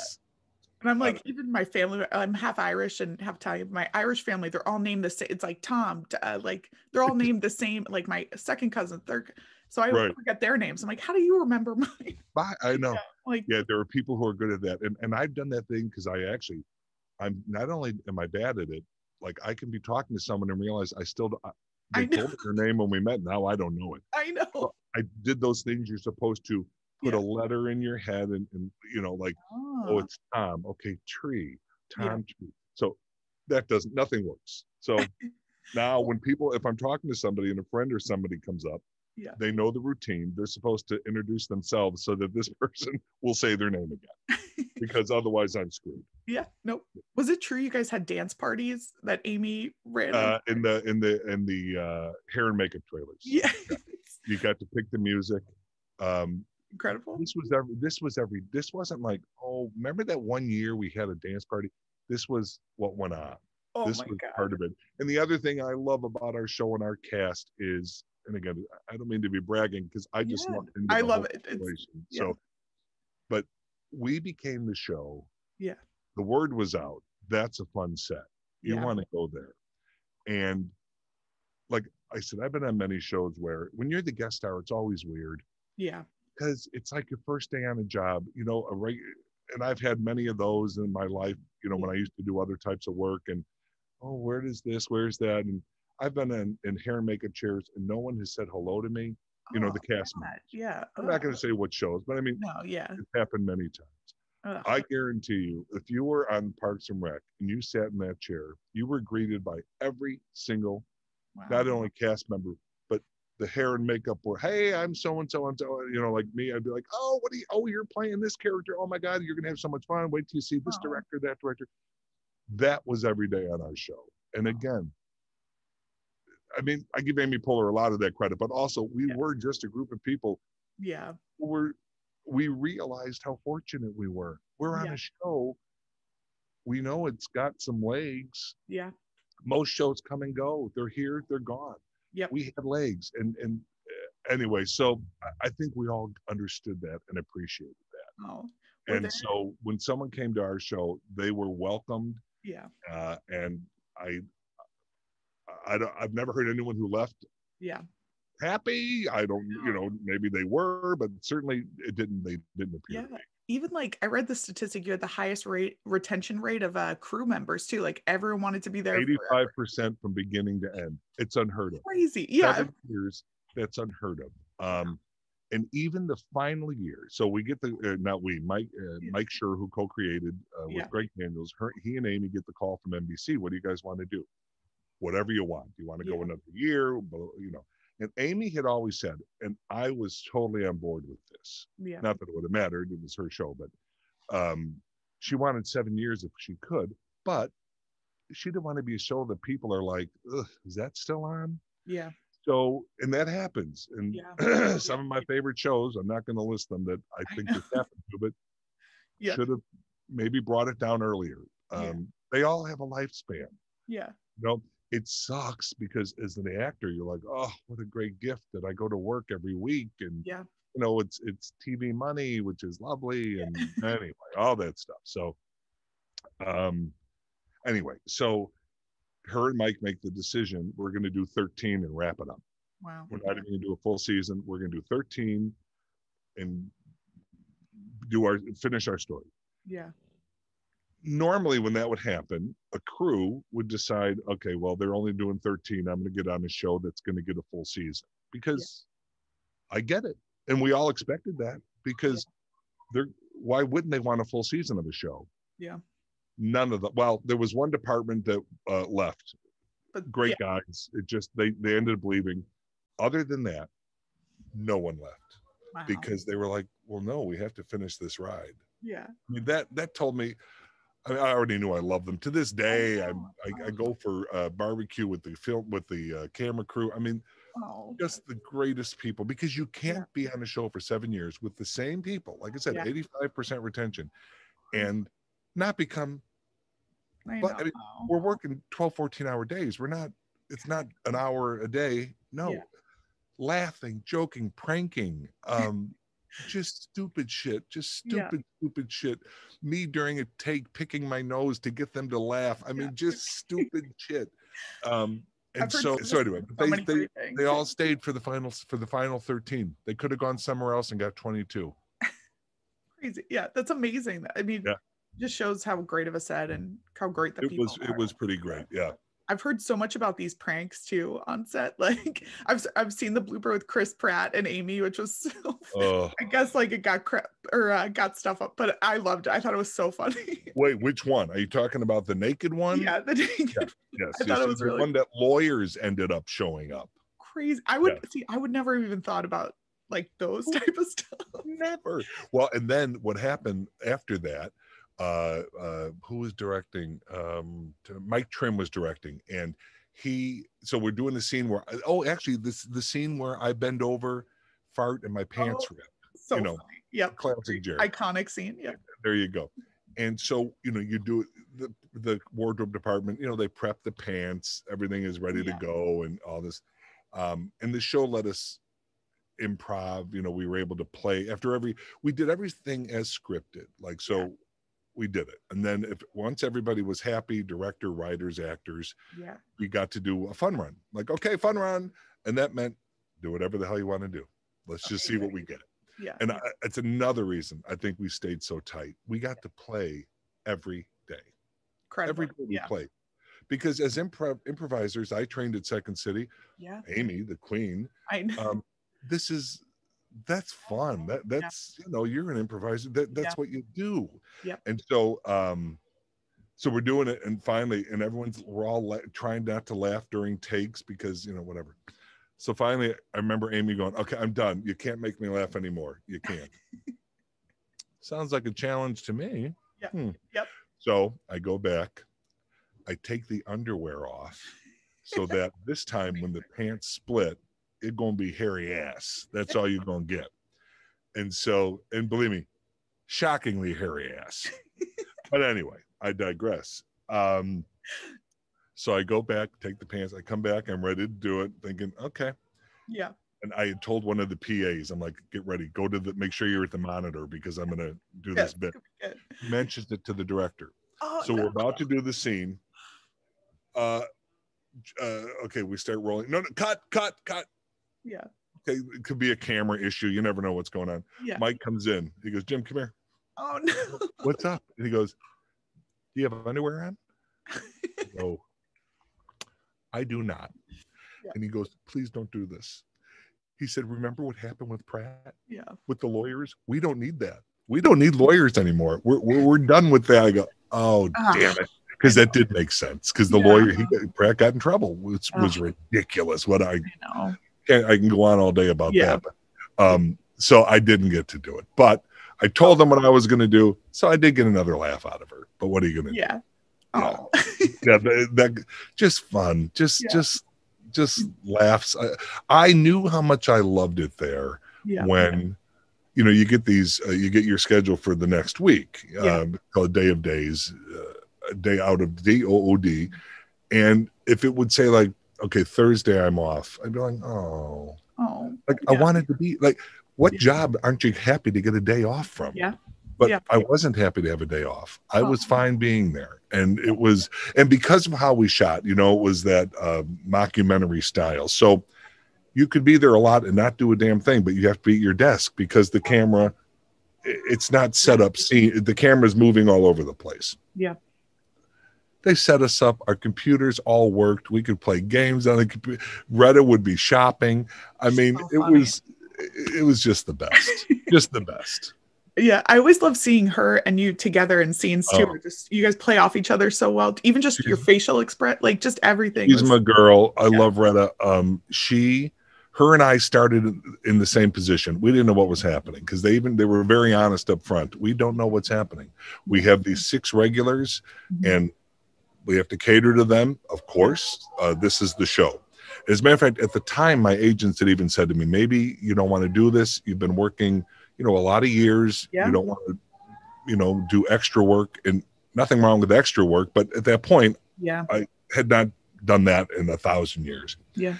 S1: And I'm like, even my family, I'm half Irish and half Italian. My Irish family, they're all named the same. It's like Tom, uh, like they're all named the same. Like my second cousin, third. So I
S2: Right.
S1: forget their names. I'm like, how do you remember mine?
S2: I, I know.
S1: Like,
S2: Yeah, there are people who are good at that, and and I've done that thing because I actually, I'm not only am I bad at it, like I can be talking to someone and realize I still. I,
S1: I
S2: they
S1: know.
S2: told me their name when we met. Now I don't know it.
S1: I know.
S2: I did those things you're supposed to put
S1: Yeah.
S2: a letter in your head and, and you know like oh
S1: Oh,
S2: it's Tom okay tree Tom
S1: Yeah.
S2: tree so that doesn't nothing works so now when people if I'm talking to somebody and a friend or somebody comes up
S1: Yeah.
S2: they know the routine they're supposed to introduce themselves so that this person will say their name again because otherwise I'm screwed
S1: yeah. Nope. Was it true you guys had dance parties that Amy ran?
S2: uh, in the in the in the uh, hair and makeup trailers
S1: yeah.
S2: You got to pick the music um,
S1: Incredible.
S2: this was every this was every this wasn't like oh remember that one year we had a dance party this was what went on
S1: Oh
S2: this was
S1: God.
S2: part of it and the other thing i love about our show and our cast is and again i don't mean to be bragging because i just
S1: Yeah,
S2: love
S1: I love it. Yeah.
S2: so but we became the show
S1: Yeah.
S2: the word was out that's a fun set you
S1: Yeah.
S2: want to go there and like i said i've been on many shows where when you're the guest star it's always weird
S1: yeah.
S2: because it's like your first day on a job, you know, a reg- and I've had many of those in my life, you know, when I used to do other types of work and, oh, where does this, where's that? And I've been in, in hair and makeup chairs and no one has said hello to me, you know,
S1: Oh,
S2: the cast. Members.
S1: Yeah.
S2: I'm not going to say what shows, but I mean,
S1: No. Yeah.
S2: it's happened many times.
S1: Ugh.
S2: I guarantee you, if you were on Parks and Rec and you sat in that chair, you were greeted by every single,
S1: Wow.
S2: not only cast member, but the hair and makeup were, hey, I'm so and so and so. You know, like me, I'd be like, oh, what are you? Oh, you're playing this character. Oh my God, you're gonna have so much fun. Wait till you see this
S1: Aw.
S2: director, that director. That was every day on our show. And again, I mean, I give Amy Poehler a lot of that credit, but also we
S1: Yeah.
S2: were just a group of people
S1: yeah.
S2: who were we realized how fortunate we were. We're on
S1: Yeah.
S2: a show. We know it's got some legs.
S1: Yeah.
S2: Most shows come and go. They're here, they're gone.
S1: Yeah,
S2: We had legs. And and uh, anyway, so I- think we all understood that and appreciated that.
S1: Oh. Were
S2: And so when someone came to our show, they were welcomed.
S1: Yeah.
S2: Uh, and I, I don't, I've never heard anyone who left
S1: Yeah.
S2: happy. I don't,
S1: No.
S2: you know, maybe they were, but certainly it didn't. They didn't appear.
S1: Yeah. Even like I read the statistic, you had the highest rate retention rate of uh crew members too. Like everyone wanted to be there.
S2: Eighty-five percent from beginning to end. It's unheard of.
S1: Crazy. Yeah.
S2: Seven years. That's unheard of. Um, and even the final year. So we get the uh, not we Mike uh, Mike Schur who co-created uh, with
S1: Yeah.
S2: Greg Daniels. Her, he and Amy get the call from NBC. What do you guys want to do? Whatever you want. Do you want to go
S1: Yeah.
S2: another year? You know. And Amy had always said, and I was totally on board with this.
S1: Yeah.
S2: Not that it would have mattered; it was her show, but um, she wanted seven years if she could. But she didn't want to be a show that people are like, "Is that still on?"
S1: Yeah.
S2: So, and that happens. And
S1: Yeah.
S2: some of my favorite shows, I'm not going to list them that I think this happened to, but
S1: Yeah.
S2: should have maybe brought it down earlier. Um,
S1: Yeah.
S2: They all have a lifespan.
S1: Yeah.
S2: You know, it sucks because as an actor, you're like, oh, what a great gift that I go to work every week. And,
S1: Yeah.
S2: you know, it's, it's TV money, which is lovely. And anyway, all that stuff. So, um, anyway, so her and Mike make the decision. We're going to do 13 and wrap it up.
S1: Wow.
S2: We're not even going to do a full season. We're going to do 13 and do our finish our story.
S1: Yeah.
S2: Normally, when that would happen, a crew would decide, okay, well, they're only doing 13. I'm going to get on a show that's going to get a full season because I get it. And we all expected that because they're why wouldn't they want a full season of a show?
S1: Yeah.
S2: None of the well, there was one department that uh, left
S1: But
S2: great guys. It just they they ended up leaving. Other than that, no one left.
S1: Wow.
S2: because they were like, "Well, no, we have to finish this ride."
S1: yeah.
S2: I mean, that that told me. I, mean, I already knew I love them. To this day, I'm, I, I go for uh, barbecue with the film with the uh, camera crew. I mean,
S1: Oh.
S2: just the greatest people because you can't be on a show for seven years with the same people. Like I said,
S1: Yeah.
S2: 85% retention, and not become
S1: I
S2: but, I mean, we're working 12 14 hour days we're not it's not an hour a day no
S1: Yeah.
S2: laughing joking pranking um just stupid shit just
S1: Yeah.
S2: stupid stupid shit me during a take picking my nose to get them to laugh i mean
S1: Yeah.
S2: just stupid shit um and so
S1: so-
S2: so anyway
S1: so
S2: they, they, they all stayed for the finals for the final 13 they could have gone somewhere else and got 22
S1: crazy. Yeah, that's amazing. I mean,
S2: Yeah.
S1: just shows how great of a set and how great the
S2: it
S1: people
S2: was it was pretty great yeah
S1: I've heard so much about these pranks too on set. Like I've I've seen the blooper with Chris Pratt and Amy, which was so.
S2: uh
S1: I guess like it got crap or uh, got stuff up, but I loved it. I thought it was so funny.
S2: wait which one are you talking about the naked one
S1: yeah, the
S2: Yes,
S1: I thought
S2: yes,
S1: it was
S2: the
S1: really-
S2: one that lawyers ended up showing up.
S1: crazy. I would see. I would never even thought about like those type of stuff.
S2: Never. Well, and then what happened after that? Uh, uh, who was directing? Um, Mike Trim was directing, and he. So we're doing the scene where. Oh, actually, this the scene where I bend over, fart, and my pants
S1: Oh.
S2: rip.
S1: So
S2: You know,
S1: funny. Yep.
S2: Classic Jerry.
S1: Iconic scene. Yeah.
S2: there you go. And so you know you do the the wardrobe department. You know they prep the pants. Everything is ready
S1: Yeah.
S2: to go, and all this. Um, and the show let us improv. You know we were able to play after every. We did everything as scripted. Like so. We did it, and then if once everybody was happy, director, writers, actors,
S1: Yeah.
S2: we got to do a fun run. Like, okay, fun run, and that meant do whatever the hell you want to do. Let's just see what we get.
S1: Yeah.
S2: And I, it's another reason I think we stayed so tight. We got to play every day.
S1: Incredible.
S2: Every day we
S1: yeah.
S2: played. Because as improv improvisers, I trained at Second City.
S1: Yeah.
S2: Amy, the queen,
S1: I know.
S2: um, this is that's fun. That that's you know, you're an improviser. That that's
S1: Yeah.
S2: what you do.
S1: Yeah.
S2: And so um so we're doing it and finally and everyone's we're all la- trying not to laugh during takes because you know whatever. So finally I remember Amy going, "Okay, I'm done. You can't make me laugh anymore. You can't." Sounds like a challenge to me.
S1: yeah.
S2: Hmm.
S1: Yep.
S2: So I go back. I take the underwear off so that this time when the pants split, it's gonna be hairy ass. That's all you're gonna get. And so, and believe me, shockingly hairy ass. but anyway, I digress. Um, so I go back, take the pants, I come back, I'm ready to do it, thinking, okay.
S1: Yeah.
S2: And I had told one of the PAs, I'm like, get ready, go to the make sure you're at the monitor because I'm gonna do this bit. Mentions it to the director.
S1: Oh,
S2: So
S1: no.
S2: we're about to do the scene. Uh, uh, okay, we start rolling. No, no, cut, cut, cut.
S1: Yeah.
S2: Okay, it could be a camera issue. You never know what's going on.
S1: Yeah.
S2: Mike comes in. He goes, Jim, come here.
S1: Oh no.
S2: What's up? And he goes, Do you have underwear on? No, I do not.
S1: Yeah.
S2: And he goes, Please don't do this. He said, Remember what happened with Pratt,
S1: yeah.
S2: with the lawyers? We don't need that. We don't need lawyers anymore. We're, we're, we're done with that. I go, Oh,
S1: Ah.
S2: damn it. Because that did make sense. Because the
S1: Yeah.
S2: lawyer, he got, Pratt got in trouble, which was ridiculous. What I
S1: I know.
S2: Can I can go on all day about
S1: Yeah.
S2: that. Um, so I didn't get to do it, but I told them what I was going to do. So I did get another laugh out of her. But what are you going to
S1: Yeah.
S2: Yeah.
S1: Oh.
S2: Yeah, that, that just fun, just
S1: Yeah.
S2: just just laughs. I, I knew how much I loved it there
S1: yeah.
S2: when you know you get these uh, you get your schedule for the next week um, called day of days uh, day out of d-o-o-d and if it would say like okay thursday i'm off i'd be like oh
S1: Oh.
S2: like i wanted to be like what
S1: Yeah.
S2: job aren't you happy to get a day off from
S1: Yeah.
S2: but
S1: Yeah.
S2: i wasn't happy to have a day off i was
S1: Oh.
S2: fine being there and it was and because of how we shot you know it was that uh, mockumentary style so you could be there a lot and not do a damn thing but you have to be at your desk because the camera it's not set up scene the camera's moving all over the place
S1: Yeah.
S2: They set us up our computers all worked we could play games on the computer retta would be shopping i mean
S1: So
S2: it was it was just the best just the best
S1: Yeah, I always love seeing her and you together in scenes too.
S2: Oh.
S1: Just you guys play off each other so well. Even just your facial express, like just everything.
S2: She's
S1: was-
S2: my girl. I
S1: Yeah.
S2: love Retta. Um, she, her, and I started in the same position. We didn't know what was happening because they even they were very honest up front. We don't know what's happening. We have these six regulars,
S1: Mhm.
S2: and we have to cater to them. Of course, uh, this is the show. As a matter of fact, at the time, my agents had even said to me, "Maybe you don't want to do this. You've been working, you know, a lot of years.
S1: Yeah.
S2: You don't want to, you know, do extra work." And nothing wrong with extra work, but at that point,
S1: yeah, I
S2: had not done that in a thousand years.
S1: yeah,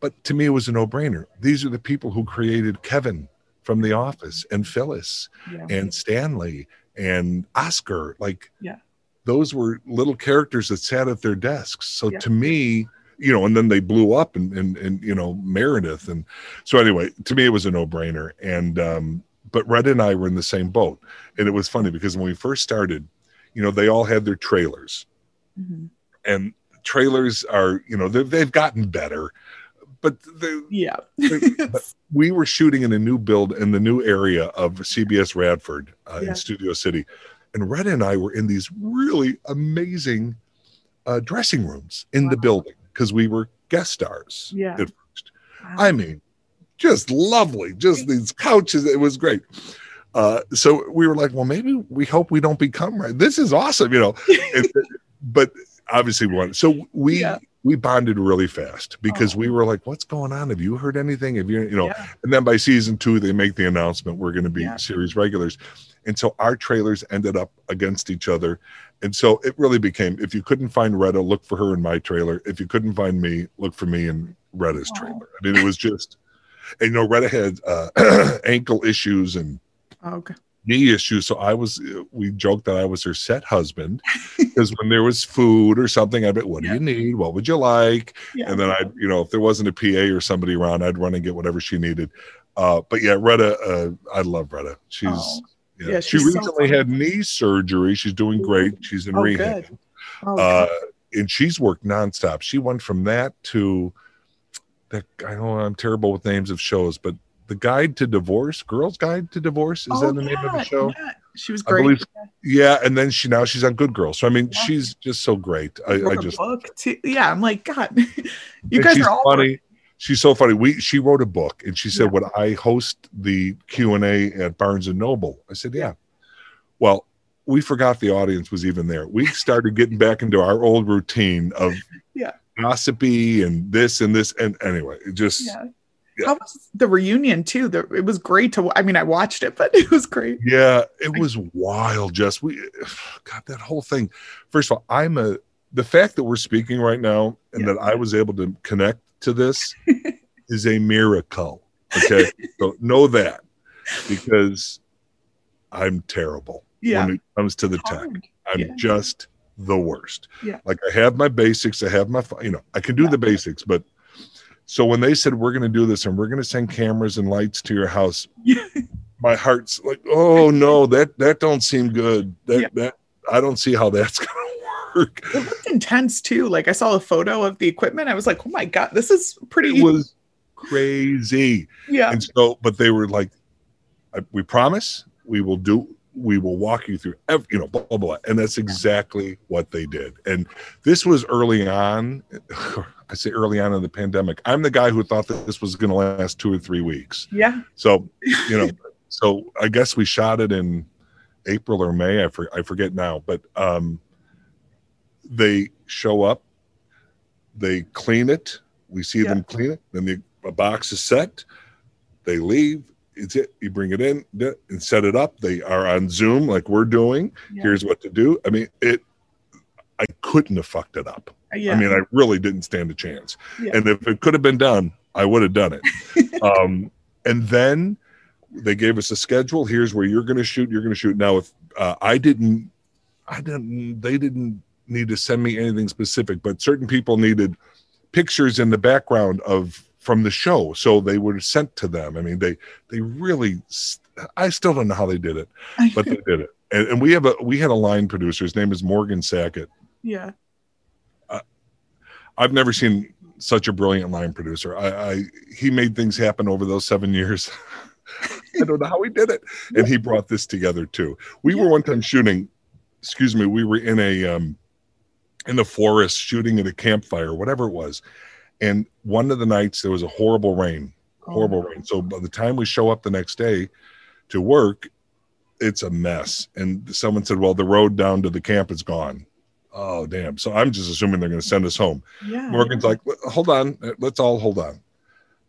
S2: But to me, it was a no brainer. These are the people who created Kevin from The Office and Phyllis
S1: yeah.
S2: and Stanley and Oscar. Like,
S1: Yeah.
S2: Those were little characters that sat at their desks. So
S1: Yeah.
S2: to me, you know, and then they blew up and, and, and, you know, Meredith. And so anyway, to me, it was a no brainer. And, um, but Red and I were in the same boat. And it was funny because when we first started, you know, they all had their trailers
S1: Mhm.
S2: and trailers are you know they've, they've gotten better but they,
S1: yeah.
S2: but we were shooting in a new build in the new area of cbs radford uh,
S1: Yeah.
S2: in studio city and red and i were in these really amazing uh, dressing rooms in the building because we were guest stars
S1: Yeah.
S2: at first i mean just lovely just these couches it was great uh, so we were like well maybe we hope we don't become right this is awesome you know and, but obviously we wanted so we
S1: Yeah.
S2: we bonded really fast because
S1: Oh.
S2: we were like what's going on have you heard anything have you you know
S1: yeah.
S2: and then by season two they make the announcement we're going to be
S1: Yeah.
S2: series regulars and so our trailers ended up against each other and so it really became if you couldn't find Retta, look for her in my trailer if you couldn't find me look for me in Retta's trailer i mean it was just and you know Retta had uh, ankle issues and
S1: okay.
S2: knee issues. So I was, we joked that I was her set husband because when there was food or something, I'd be, what do
S1: Yeah.
S2: you need? What would you like?
S1: Yeah.
S2: And then I'd, you know, if there wasn't a PA or somebody around, I'd run and get whatever she needed. Uh, but yeah, Retta, uh, I love Retta. She's,
S1: Oh.
S2: Yeah.
S1: Yeah,
S2: she
S1: she's so
S2: recently had knee surgery. She's doing great. She's in
S1: Oh,
S2: rehab.
S1: Oh,
S2: Uh, and she's worked nonstop. She went from that to that. I know I'm terrible with names of shows, but the Guide to Divorce, Girls Guide to Divorce. Is
S1: Oh,
S2: that the name of the show?
S1: yeah. She was great.
S2: believe- Yeah, and then she now she's on Good Girls. So I mean,
S1: Yeah.
S2: she's just so great. I, I just
S1: book too. Yeah, I'm like, God, you
S2: and
S1: guys are all
S2: funny. She's so funny. We she wrote a book and she said,
S1: Yeah.
S2: "Would I host the Q and A at Barnes and Noble?" I said, "Yeah." Well, we forgot the audience was even there. We started getting back into our old routine of
S1: Yeah.
S2: gossipy and this and this and anyway, it just
S1: Yeah.
S2: Yeah.
S1: How was the reunion too? The, it was great to. I mean, I watched it, but it was great.
S2: Yeah, it was wild. Just we got that whole thing. First of all, I'm a the fact that we're speaking right now and
S1: Yeah.
S2: that I was able to connect to this is a miracle. Okay, so know that because I'm terrible
S1: Yeah.
S2: when it comes to the tech. I'm
S1: Yeah.
S2: just the worst.
S1: Yeah.
S2: Like I have my basics, I have my, you know, I can do
S1: Yeah.
S2: the basics, but so when they said we're going to do this and we're going to send cameras and lights to your house, my heart's like, oh no, that that don't seem good. That
S1: Yeah.
S2: that I don't see how that's going to work.
S1: It looked intense too. Like I saw a photo of the equipment. I was like, oh my god, this is pretty.
S2: It was crazy.
S1: yeah.
S2: And so, but they were like, I- we promise we will do, we will walk you through, every, you know, blah, blah, blah. And that's exactly what they did. And this was early on. I say early on in the pandemic. I'm the guy who thought that this was going to last two or three weeks.
S1: Yeah.
S2: So, you know, so I guess we shot it in April or May. I, for, I forget now, but um, they show up, they clean it. We see
S1: Yeah.
S2: them clean it. Then the a box is set. They leave. It's it. You bring it in and set it up. They are on Zoom like we're doing.
S1: Yeah.
S2: Here's what to do. I mean, it. I couldn't have fucked it up.
S1: yeah.
S2: I mean, I really didn't stand a chance. And if it could have been done, I would have done it. um, and then they gave us a schedule. Here's where you're going to shoot. You're going to shoot. Now, if uh, I didn't, I didn't, they didn't need to send me anything specific, but certain people needed pictures in the background of from the show, so they were sent to them. I mean, they they really. I still don't know how they did it, but they did it. And, and we have a we had a line producer. His name is Morgan Sackett.
S1: yeah.
S2: I've never seen such a brilliant line producer. I, I he made things happen over those seven years. I don't know how he did it, and he brought this together too. We were one time shooting. Excuse me. We were in a um, in the forest shooting at a campfire, whatever it was, and one of the nights there was a horrible rain, oh, horrible rain. So by the time we show up the next day to work, it's a mess. And someone said, "Well, the road down to the camp is gone." Oh damn! So I'm just assuming they're going to send us home.
S1: Yeah.
S2: Morgan's like, hold on, let's all hold on.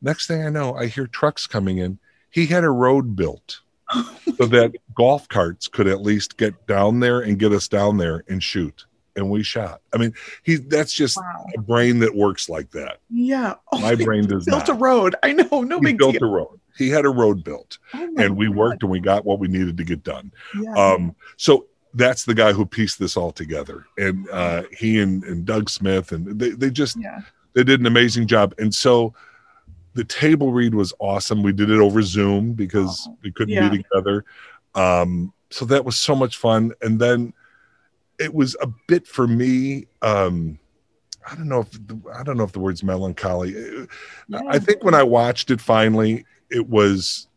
S2: Next thing I know, I hear trucks coming in. He had a road built so that golf carts could at least get down there and get us down there and shoot. And we shot. I mean, he that's just
S1: wow.
S2: a brain that works like that.
S1: Yeah. Oh,
S2: My brain does
S1: built
S2: not.
S1: a road. I know. No
S2: he
S1: big
S2: built
S1: deal.
S2: a road. He had a road built,
S1: Oh
S2: and we
S1: God.
S2: worked and we got what we needed to get done.
S1: Yeah.
S2: Um, so that's the guy who pieced this all together. And uh, he and, and Doug Smith, and they, they just
S1: yeah.
S2: they did an amazing job and so the table read was awesome we did it over zoom because
S1: Oh,
S2: we couldn't
S1: yeah.
S2: be together um so that was so much fun and then it was a bit for me um i don't know if the, i don't know if the word's melancholy
S1: Yeah.
S2: i think when i watched it finally it was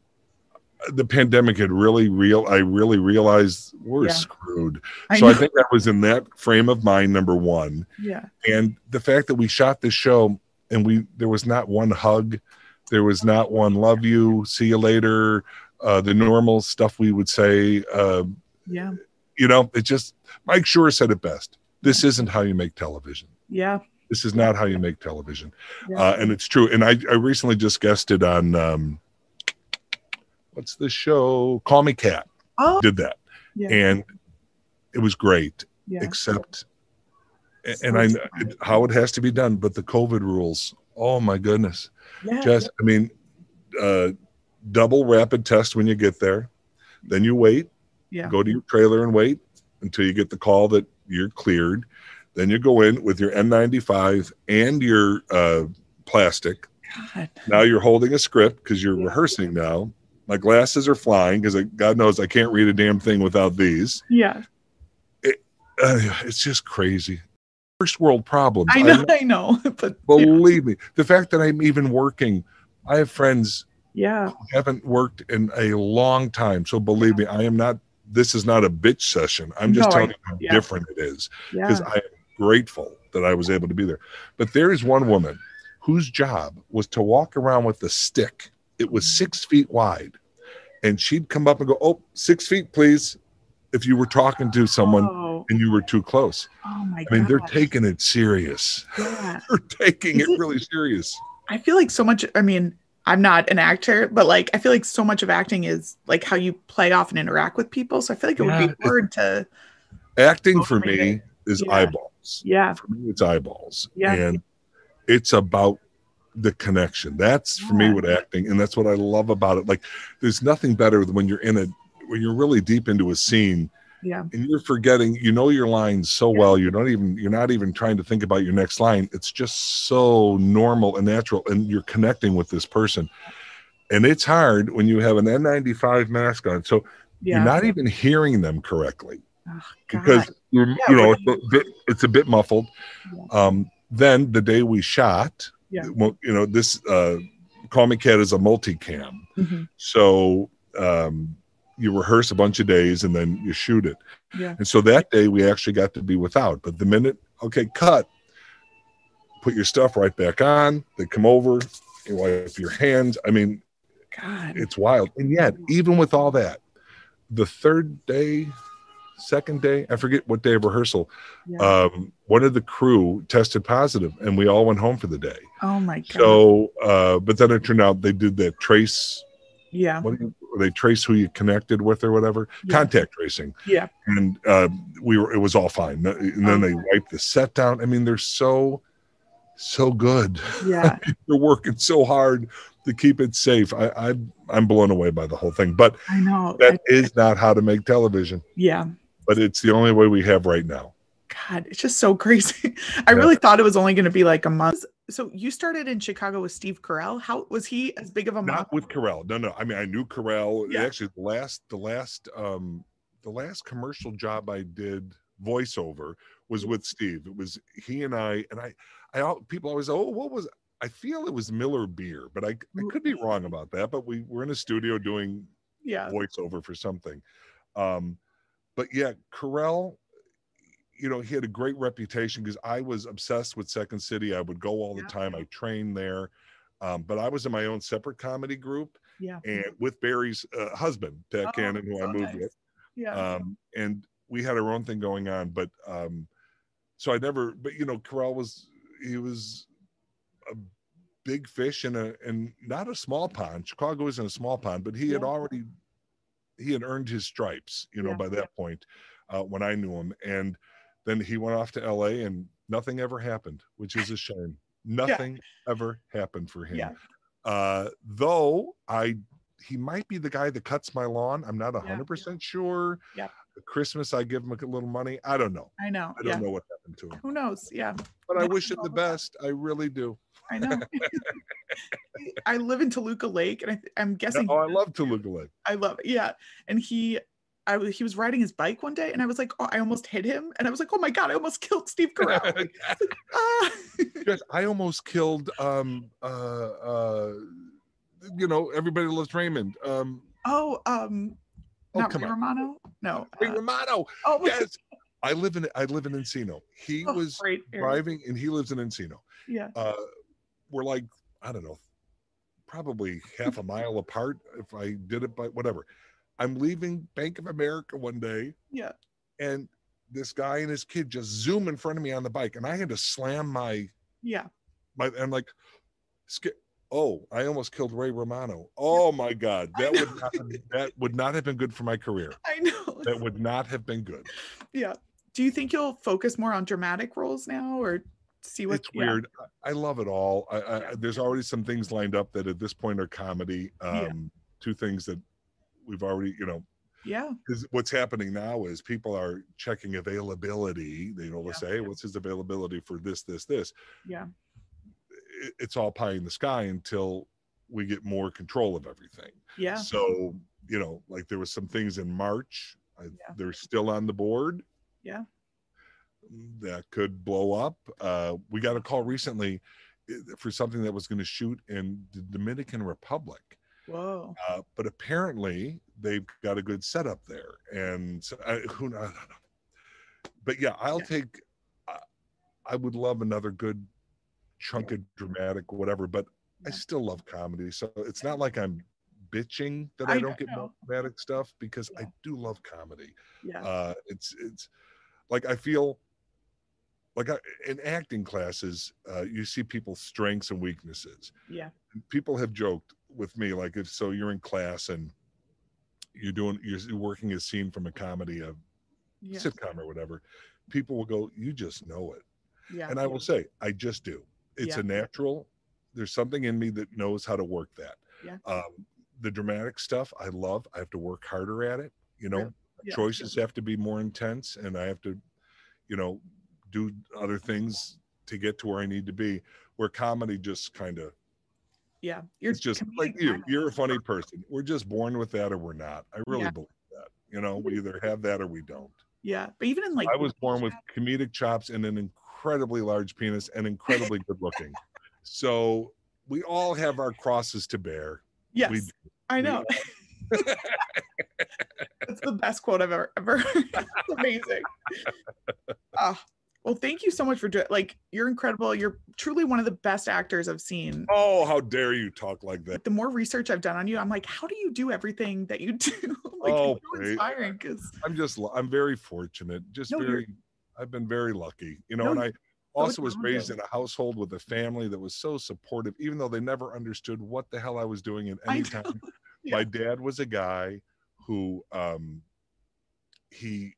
S2: the pandemic had really real i really realized we're
S1: Yeah.
S2: screwed
S1: I
S2: so i think that was in that frame of mind number one
S1: yeah.
S2: and the fact that we shot this show and we there was not one hug there was not one love you see you later uh the normal stuff we would say uh
S1: Yeah.
S2: You know it just mike Schur said it best this isn't how you make television
S1: Yeah.
S2: this is not how you make television
S1: Yeah.
S2: uh and it's true and i i recently just guested on um what's the show call me Kat
S1: oh.
S2: did that
S1: Yeah.
S2: and it was great
S1: yeah.
S2: except and I it, how it has to be done, but the COVID rules. Oh my goodness!
S1: yeah.
S2: Just I mean, uh, double rapid test when you get there, then you wait,
S1: yeah.
S2: go to your trailer and wait until you get the call that you're cleared. Then you go in with your N95 and your uh, plastic.
S1: God.
S2: Now you're holding a script because you're
S1: Yeah.
S2: rehearsing now. My glasses are flying because God knows I can't read a damn thing without these.
S1: Yeah.
S2: Uh, it's just crazy. First world problems.
S1: I know. I know. But yeah.
S2: believe me the fact that i'm even working i have friends
S1: Yeah.
S2: haven't worked in a long time. So believe me, I am not. This is not a bitch session. I'm just
S1: No, I-
S2: telling you how
S1: yeah.
S2: different it is
S1: Yeah.
S2: because I am grateful that I was able to be there. But there is one woman whose job was to walk around with a stick. It was mm-hmm. six feet wide, and she'd come up and go, "Oh, six feet, please." If you were talking to someone
S1: Oh,
S2: and you were too close,
S1: oh my
S2: I mean, they're taking it serious.
S1: Yeah.
S2: They're taking it
S1: it-
S2: really serious.
S1: I feel like so much. I mean, I'm not an actor, but like I feel like so much of acting is like how you play off and interact with people. So I feel like it would be hard to.
S2: Acting for me is
S1: Yeah.
S2: eyeballs.
S1: Yeah.
S2: for me it's eyeballs
S1: Yeah.
S2: and it's about the connection that's for me
S1: Yeah.
S2: what acting and that's what i love about it like there's nothing better than when you're in a when you're really deep into a scene
S1: Yeah.
S2: and you're forgetting you know your lines so
S1: Yeah.
S2: well you don't even you're not even trying to think about your next line it's just so normal and natural and you're connecting with this person and it's hard when you have an n95 mask on so
S1: Yeah.
S2: you're not even hearing them correctly
S1: Oh,
S2: because you're,
S1: Yeah,
S2: you know it's a bit, it's a bit muffled. Um, then the day we shot,
S1: Yeah.
S2: well, you know this uh, Call Me Kat is a multicam,
S1: Mhm.
S2: so um, you rehearse a bunch of days and then you shoot it.
S1: Yeah.
S2: And so that day we actually got to be without. But the minute okay, cut, put your stuff right back on. They come over, you wipe your hands. I mean,
S1: God.
S2: it's wild. And yet, even with all that, the third day, second day, I forget what day of rehearsal,
S1: Yeah.
S2: um, one of the crew tested positive and we all went home for the day.
S1: oh my God.
S2: So, uh, but then it turned out they did that trace,
S1: yeah.
S2: what do you, they trace who you connected with or whatever,
S1: Yeah.
S2: contact tracing.
S1: Yeah.
S2: And uh, we were, it was all fine. And then they wiped the set down. I mean, they're so, so good.
S1: Yeah.
S2: They're working so hard to keep it safe. I, I I'm blown away by the whole thing. But
S1: I know.
S2: that
S1: I-
S2: is not how to make television.
S1: yeah.
S2: But it's the only way we have right now.
S1: God, it's just so crazy. I
S2: Yeah.
S1: really thought it was only going to be like a month. So you started in Chicago with Steve Carell. How was he as big of a
S2: Not with Carell. No, no. I mean, I knew Carell.
S1: Yeah.
S2: Actually, the last, the last, um, the last commercial job I did voiceover was with Steve. It was he and I, and I, I people always, oh, what was? I feel it was Miller Beer, but I, I could be wrong about that. But we were in a studio doing
S1: Yeah.
S2: voiceover for something. Um, but yeah, Carell, you know, he had a great reputation because I was obsessed with Second City. I would go all the
S1: Yeah.
S2: time. I trained there. Um, but I was in my own separate comedy group
S1: Yeah.
S2: and with Barry's uh, husband, Pat
S1: Oh,
S2: Cannon, who I moved
S1: nice.
S2: with.
S1: Yeah.
S2: Um, and we had our own thing going on. But um, so I never, but you know, Carell was, he was a big fish in a, and not a small pond. Chicago isn't a small pond, but he had already, he had earned his stripes, you know,
S1: Yeah,
S2: by that point uh, when I knew him. And then he went off to LA and nothing ever happened, which is a shame. Nothing ever happened for him.
S1: Yeah.
S2: Uh, though I, he might be the guy that cuts my lawn. I'm not a
S1: Yeah.
S2: hundred percent sure.
S1: Yeah.
S2: Christmas, I give him a little money. I don't know.
S1: I know.
S2: I don't
S1: Yeah.
S2: know what happened to him,
S1: Who knows? Yeah.
S2: but I
S1: Yeah,
S2: wish him the
S1: that.
S2: best. I really do.
S1: I know. I live in Toluca Lake, and I, I'm guessing.
S2: Oh, I love Toluca Lake.
S1: I love it. Yeah. And he, I was, he was riding his bike one day, and I was like, oh, I almost hit him, and I was like, oh my god, I almost killed Steve Carell. Like, ah.
S2: Yes, I almost killed um uh uh you know everybody loves Raymond. Um
S1: oh, um,
S2: oh
S1: not Ray
S2: on.
S1: Romano. No.
S2: Ray
S1: uh,
S2: Romano.
S1: oh,
S2: Yes. I live in I live in Encino. He
S1: oh,
S2: was
S1: great
S2: driving and he lives in Encino.
S1: Yeah.
S2: Uh we're like, I don't know, probably half a mile apart if I did it by whatever. I'm leaving Bank of America one day
S1: Yeah.
S2: and this guy and his kid just zoom in front of me on the bike and I had to slam my
S1: Yeah.
S2: my I'm like, "Sk- oh, I almost killed Ray Romano. Oh my God, that would not, that would not have been good for my career.
S1: I know.
S2: That would not have been good.
S1: yeah. Do you think you'll focus more on dramatic roles now, or see what?
S2: it's
S1: yeah.
S2: weird. I I love it all. I, I, There's already some things lined up that at this point are comedy. Um,
S1: Yeah.
S2: Two things that we've already, you know,
S1: Yeah.
S2: because what's happening now is people are checking availability. They know,
S1: Yeah.
S2: say, hey, what's his availability for this, this, this.
S1: Yeah.
S2: It- it's all pie in the sky until we get more control of everything.
S1: Yeah.
S2: So, you know, like there was some things in March, I,
S1: Yeah.
S2: they're still on the board.
S1: Yeah.
S2: That could blow up. Uh, we got a call recently uh, for something that was going to shoot in the Dominican Republic.
S1: Whoa.
S2: Uh, but apparently they've got a good setup there, and I, who I don't know. But yeah, I'll
S1: Yeah.
S2: take. I, I would love another good chunk of dramatic, whatever. But I still love comedy, so it's not like I'm bitching that I,
S1: I
S2: don't get
S1: know.
S2: more dramatic stuff because I do love comedy.
S1: Yeah.
S2: Uh, it's it's like I feel like I, in acting classes, uh, you see people's strengths and weaknesses
S1: yeah.
S2: people have joked with me like if so you're in class and you're doing you're working a scene from a comedy a
S1: Yeah.
S2: sitcom or whatever people will go you just know it
S1: Yeah.
S2: and i will say i just do it's
S1: Yeah.
S2: a natural there's something in me that knows how to work that
S1: Yeah.
S2: um the dramatic stuff i love i have to work harder at it you know
S1: Yeah.
S2: choices have to be more intense and i have to you know do other things to get to where i need to be where comedy just kind of
S1: Yeah. You're
S2: it's just like you you're a funny person we're just born with that or we're not i really
S1: Yeah.
S2: believe that you know we either have that or we don't
S1: Yeah. But even in like
S2: i was born with comedic chops and an incredibly large penis and incredibly good looking so we all have our crosses to bear
S1: Yes.
S2: we
S1: I know. That's the best quote I've ever ever. amazing. Ah, well, thank you so much for doing. Like, you're incredible. You're truly one of the best actors I've seen.
S2: oh how dare you talk like that
S1: The more research I've done on you, I'm like, how do you do everything that you do? like,
S2: Oh,
S1: so inspiring. Because
S2: i'm just i'm very fortunate just
S1: No,
S2: very i've been very lucky you know
S1: No,
S2: and i also was raised in a household with a family that was so supportive even though they never understood what the hell i was doing at any time
S1: Yeah.
S2: my dad was a guy who um he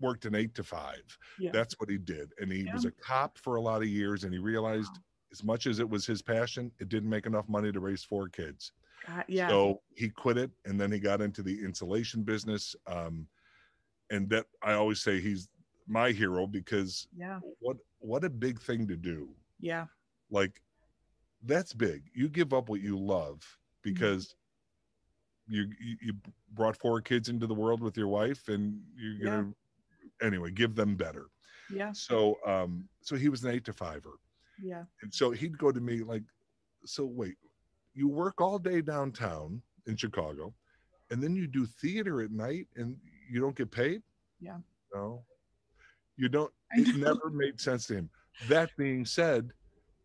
S2: worked an eight to five.
S1: Yeah,
S2: that's what he did and he was a cop for a lot of years and he realized
S1: Wow.
S2: as much as it was his passion it didn't make enough money to raise four kids.
S1: God, yeah,
S2: so he quit it and then he got into the insulation business um and that i always say he's my hero because
S1: yeah,
S2: what what a big thing to do.
S1: Yeah,
S2: like that's big. You give up what you love
S1: Mm-hmm.
S2: because you, you you brought four kids into the world with your wife and you're
S1: Yeah.
S2: gonna anyway give them better.
S1: Yeah,
S2: so um so he was an eight to fiver.
S1: Yeah,
S2: and so he'd go to me like so wait you work all day downtown in chicago and then you do theater at night and you don't get paid?
S1: Yeah.
S2: no. You don't it never made sense to him. That being said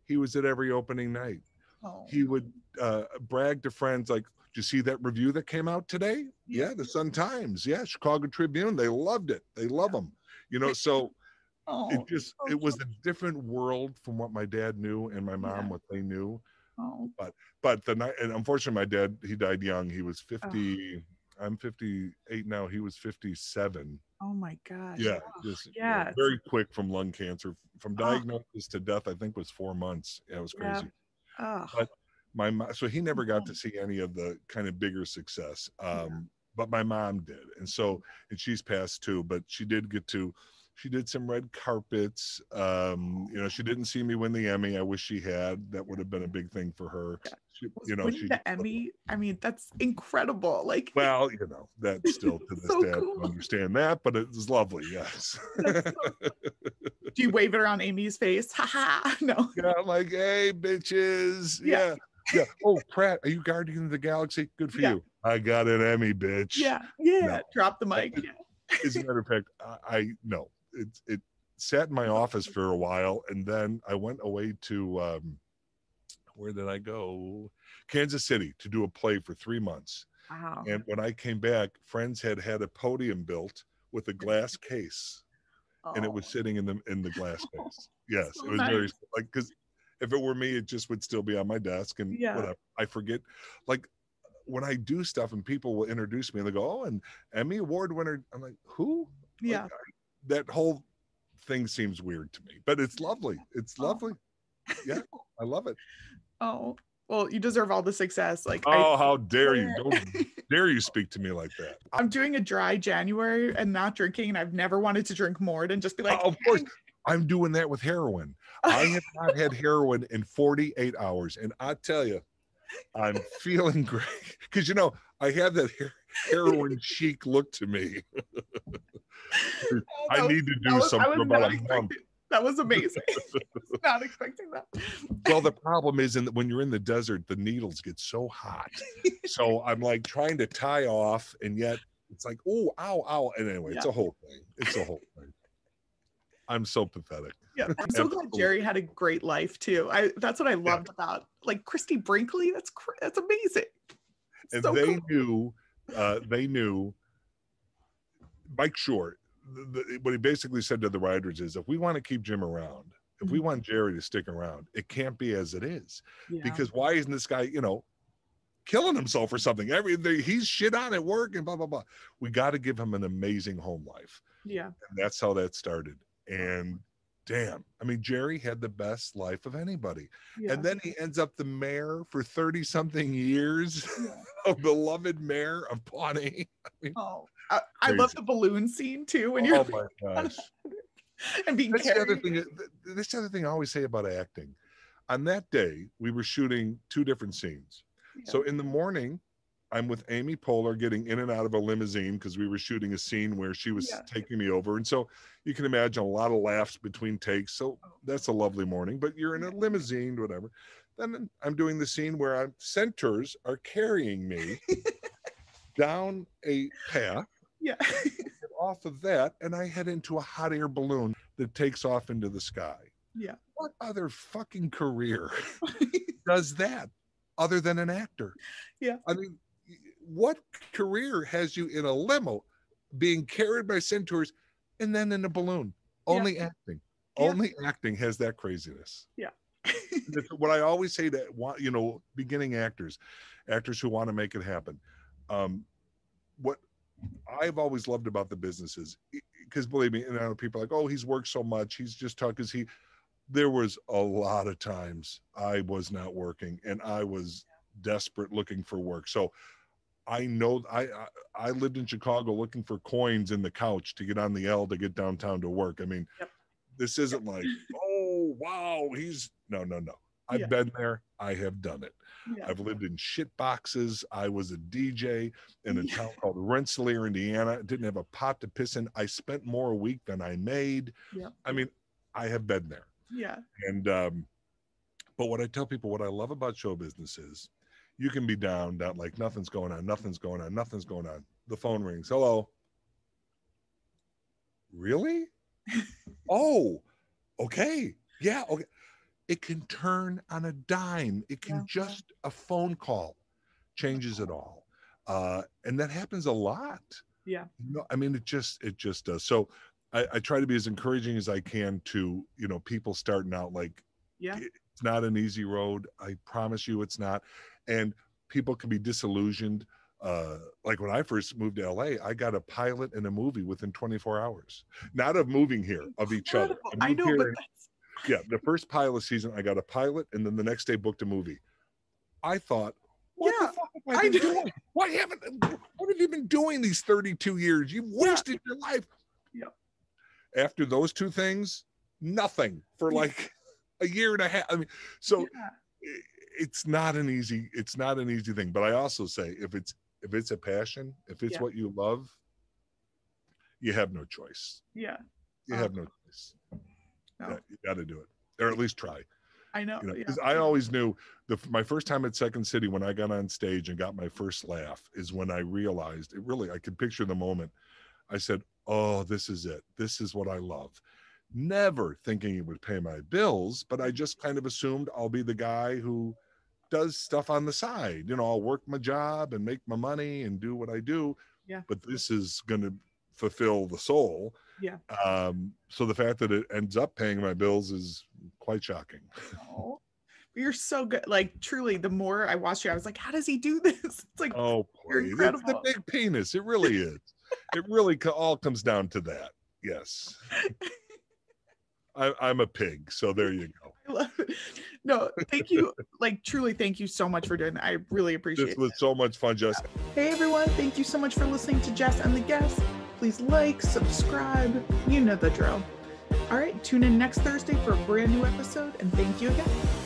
S2: he was at every opening night.
S1: Oh,
S2: he would uh, brag to friends like, "Did you see that review that came out today?
S1: Yeah.
S2: Yeah, the Sun Times. Yeah, Chicago Tribune. They loved it. They love them. You know, so
S1: oh,
S2: it just
S1: so
S2: it was a different world from what my dad knew and my mom
S1: Yeah.
S2: what they knew.
S1: oh,
S2: But but the night, and unfortunately, my dad he died young. He was fifty. I'm 58 now. He was 57.
S1: oh my gosh.
S2: Yeah, just you know,
S1: yeah,
S2: very quick from lung cancer. From
S1: Oh.
S2: diagnosis to death, I think was four months. Yeah, it was
S1: Yeah.
S2: crazy
S1: ugh,
S2: but my mom so he never got to see any of the kind of bigger success
S1: Yeah.
S2: um but my mom did and so and she's passed too but she did get to she did some red carpets um you know she didn't see me win the emmy i wish she had that would have been a big thing for her she, you know she
S1: the Emmy. I mean, that's incredible. Like,
S2: well you know that's still to this
S1: So
S2: day i don't understand that but it was lovely yes
S1: so do you wave it around Amy's face? Ha ha. No.
S2: yeah I'm like hey bitches
S1: Yeah.
S2: yeah yeah oh pratt are you guardian of the galaxy good for
S1: Yeah.
S2: you i got an emmy bitch
S1: Yeah. Yeah.
S2: No.
S1: Drop the mic.
S2: As a matter of fact, I, I no, it it sat in my office for a while, and then I went away to um, where did I go? Kansas City to do a play for three months.
S1: Wow.
S2: And when I came back, friends had had a podium built with a glass case, and it was
S1: Oh,
S2: sitting in the in the glass case. Yes,
S1: So
S2: it was very like because if it were me, it just would still be on my desk and
S1: Yeah.
S2: whatever. I forget, like when I do stuff and people will introduce me and they go, "Oh, and Emmy Award winner," I'm like, "Who?" Like,
S1: yeah.
S2: I- that whole thing seems weird to me, but it's lovely. It's
S1: Oh.
S2: lovely. Yeah, I love it.
S1: Oh, well, you deserve all the success. Like,
S2: Oh, how dare you! Don't dare you speak to me like that.
S1: I'm doing a dry January and not drinking, and I've never wanted to drink more than just be like,
S2: Oh, of course. I'm doing that with heroin. I have not had heroin in 48 hours, and I tell you, I'm feeling great because you know I have that heroin chic look to me.
S1: Oh, that
S2: I need to do
S1: was-
S2: something about month.
S1: That was amazing. Not expecting that.
S2: well, the problem is, in the, when you're in the desert, the needles get so hot. so I'm like trying to tie off, and yet it's like, oh, ow, ow. And anyway, it's a whole thing. It's a whole thing. I'm so pathetic.
S1: Yeah, I'm so glad Jerry had a great life too. I that's what I loved about like Christie Brinkley. That's that's amazing.
S2: and
S1: so
S2: they
S1: cool.
S2: knew uh, they knew Mike Schur. The, the, what he basically said to the writers is, if we want to keep Jim around, if we
S1: Mhm.
S2: want Jerry to stick around, it can't be as it is.
S1: Yeah.
S2: Because why isn't this guy, you know, killing himself or something? Every he's shit on at work and blah blah blah. We got to give him an amazing home life,
S1: yeah,
S2: and that's how that started. And damn, I mean, Jerry had the best life of anybody.
S1: yeah.
S2: And then he ends up the mayor for 30 something years,
S1: Yeah.
S2: a beloved mayor of Pawnee.
S1: oh, I, I love the balloon scene too when oh you're
S2: Oh my gosh.
S1: and being
S2: That's the other thing. th- That's the other thing I always say about acting. On that day, we were shooting two different scenes. So in the morning, I'm with Amy Poehler getting in and out of a limousine because we were shooting a scene where she was
S1: Yeah.
S2: taking me over. And so you can imagine a lot of laughs between takes. So
S1: Oh.
S2: that's a lovely morning, but you're in a limousine, whatever. Then I'm doing the scene where I'm centaurs are carrying me down a path
S1: yeah,
S2: off of that, and I head into a hot air balloon that takes off into the sky.
S1: yeah,
S2: What other fucking career does that other than an actor?
S1: Yeah.
S2: I mean, what career has you in a limo being carried by centaurs and then in a balloon?
S1: Yeah.
S2: Only acting.
S1: Yeah.
S2: Only acting has that craziness.
S1: Yeah.
S2: What I always say to wa- you know beginning actors, actors who want to make it happen. Um, what I've always loved about the business is because believe me, and I know people are like, oh, he's worked so much, he's just talking. Because he, there was a lot of times I was not working and I was desperate looking for work. So I know I, I I lived in Chicago looking for coins in the couch to get on the L to get downtown to work. I mean,
S1: Yep.
S2: this isn't like, oh wow, he's no no no. I've
S1: Yeah.
S2: been there. I have done it.
S1: yeah.
S2: I've lived in shit boxes. I was a DJ in a
S1: Yeah.
S2: town called Rensselaer, Indiana. Didn't have a pot to piss in. I spent more a week than I made.
S1: Yeah.
S2: I mean, I have been there.
S1: yeah,
S2: And um, but what I tell people, what I love about show business is you can be down, down like nothing's going on, nothing's going on, nothing's going on. The phone rings. Hello. Really? oh, okay. Yeah, okay. It can turn on a dime. It can
S1: Yeah.
S2: just a phone call changes it all. Uh, and that happens a lot.
S1: Yeah.
S2: No, I mean it just it just does. So I, I try to be as encouraging as I can to, you know, people starting out like
S1: yeah,
S2: it's not an easy road. I promise you it's not. And people can be disillusioned. Uh, like when I first moved to LA, I got a pilot and a movie within 24 hours. Not of moving here, of each other. I
S1: I know, but that's
S2: yeah, the first pilot season, I got a pilot, and then the next day booked a movie. I thought, what
S1: Yeah,
S2: the fuck have I
S1: I
S2: been doing? Why haven't? What have you been doing these 32 years? You've
S1: Yeah.
S2: wasted your life.
S1: Yeah.
S2: After those two things, nothing for
S1: Yeah.
S2: like a year and a half. I mean, so
S1: yeah,
S2: it's not an easy. It's not an easy thing. But I also say, if it's if it's a passion, if it's
S1: Yeah.
S2: what you love, you have no choice.
S1: yeah.
S2: You
S1: Uh,
S2: have no choice.
S1: No.
S2: Yeah, you got to do it, or at least try.
S1: I know.
S2: You know,
S1: yeah.
S2: I always knew the my first time at Second City when I got on stage and got my first laugh is when I realized it really I could picture the moment. I said, "Oh, this is it. This is what I love." Never thinking it would pay my bills, but I just kind of assumed I'll be the guy who does stuff on the side. You know, I'll work my job and make my money and do what I do.
S1: Yeah.
S2: But this is going to fulfill the soul.
S1: Yeah.
S2: Um, so the fact that it ends up paying my bills is quite shocking.
S1: Oh, you're so good. Like truly, the more I watched you, I was like, how does he do this? It's like,
S2: Oh,
S1: You're.
S2: It's the big penis. It really is. it really co- all comes down to that. Yes. I, I'm a pig, so there you go.
S1: I love it. No, thank you. like truly, thank you so much for doing that. I really appreciate it.
S2: This was so much fun, Jess.
S1: Hey everyone, thank you so much for listening to Jess and the guests. Please like, subscribe, you know the drill. All right, tune in next Thursday for a brand new episode, and thank you again.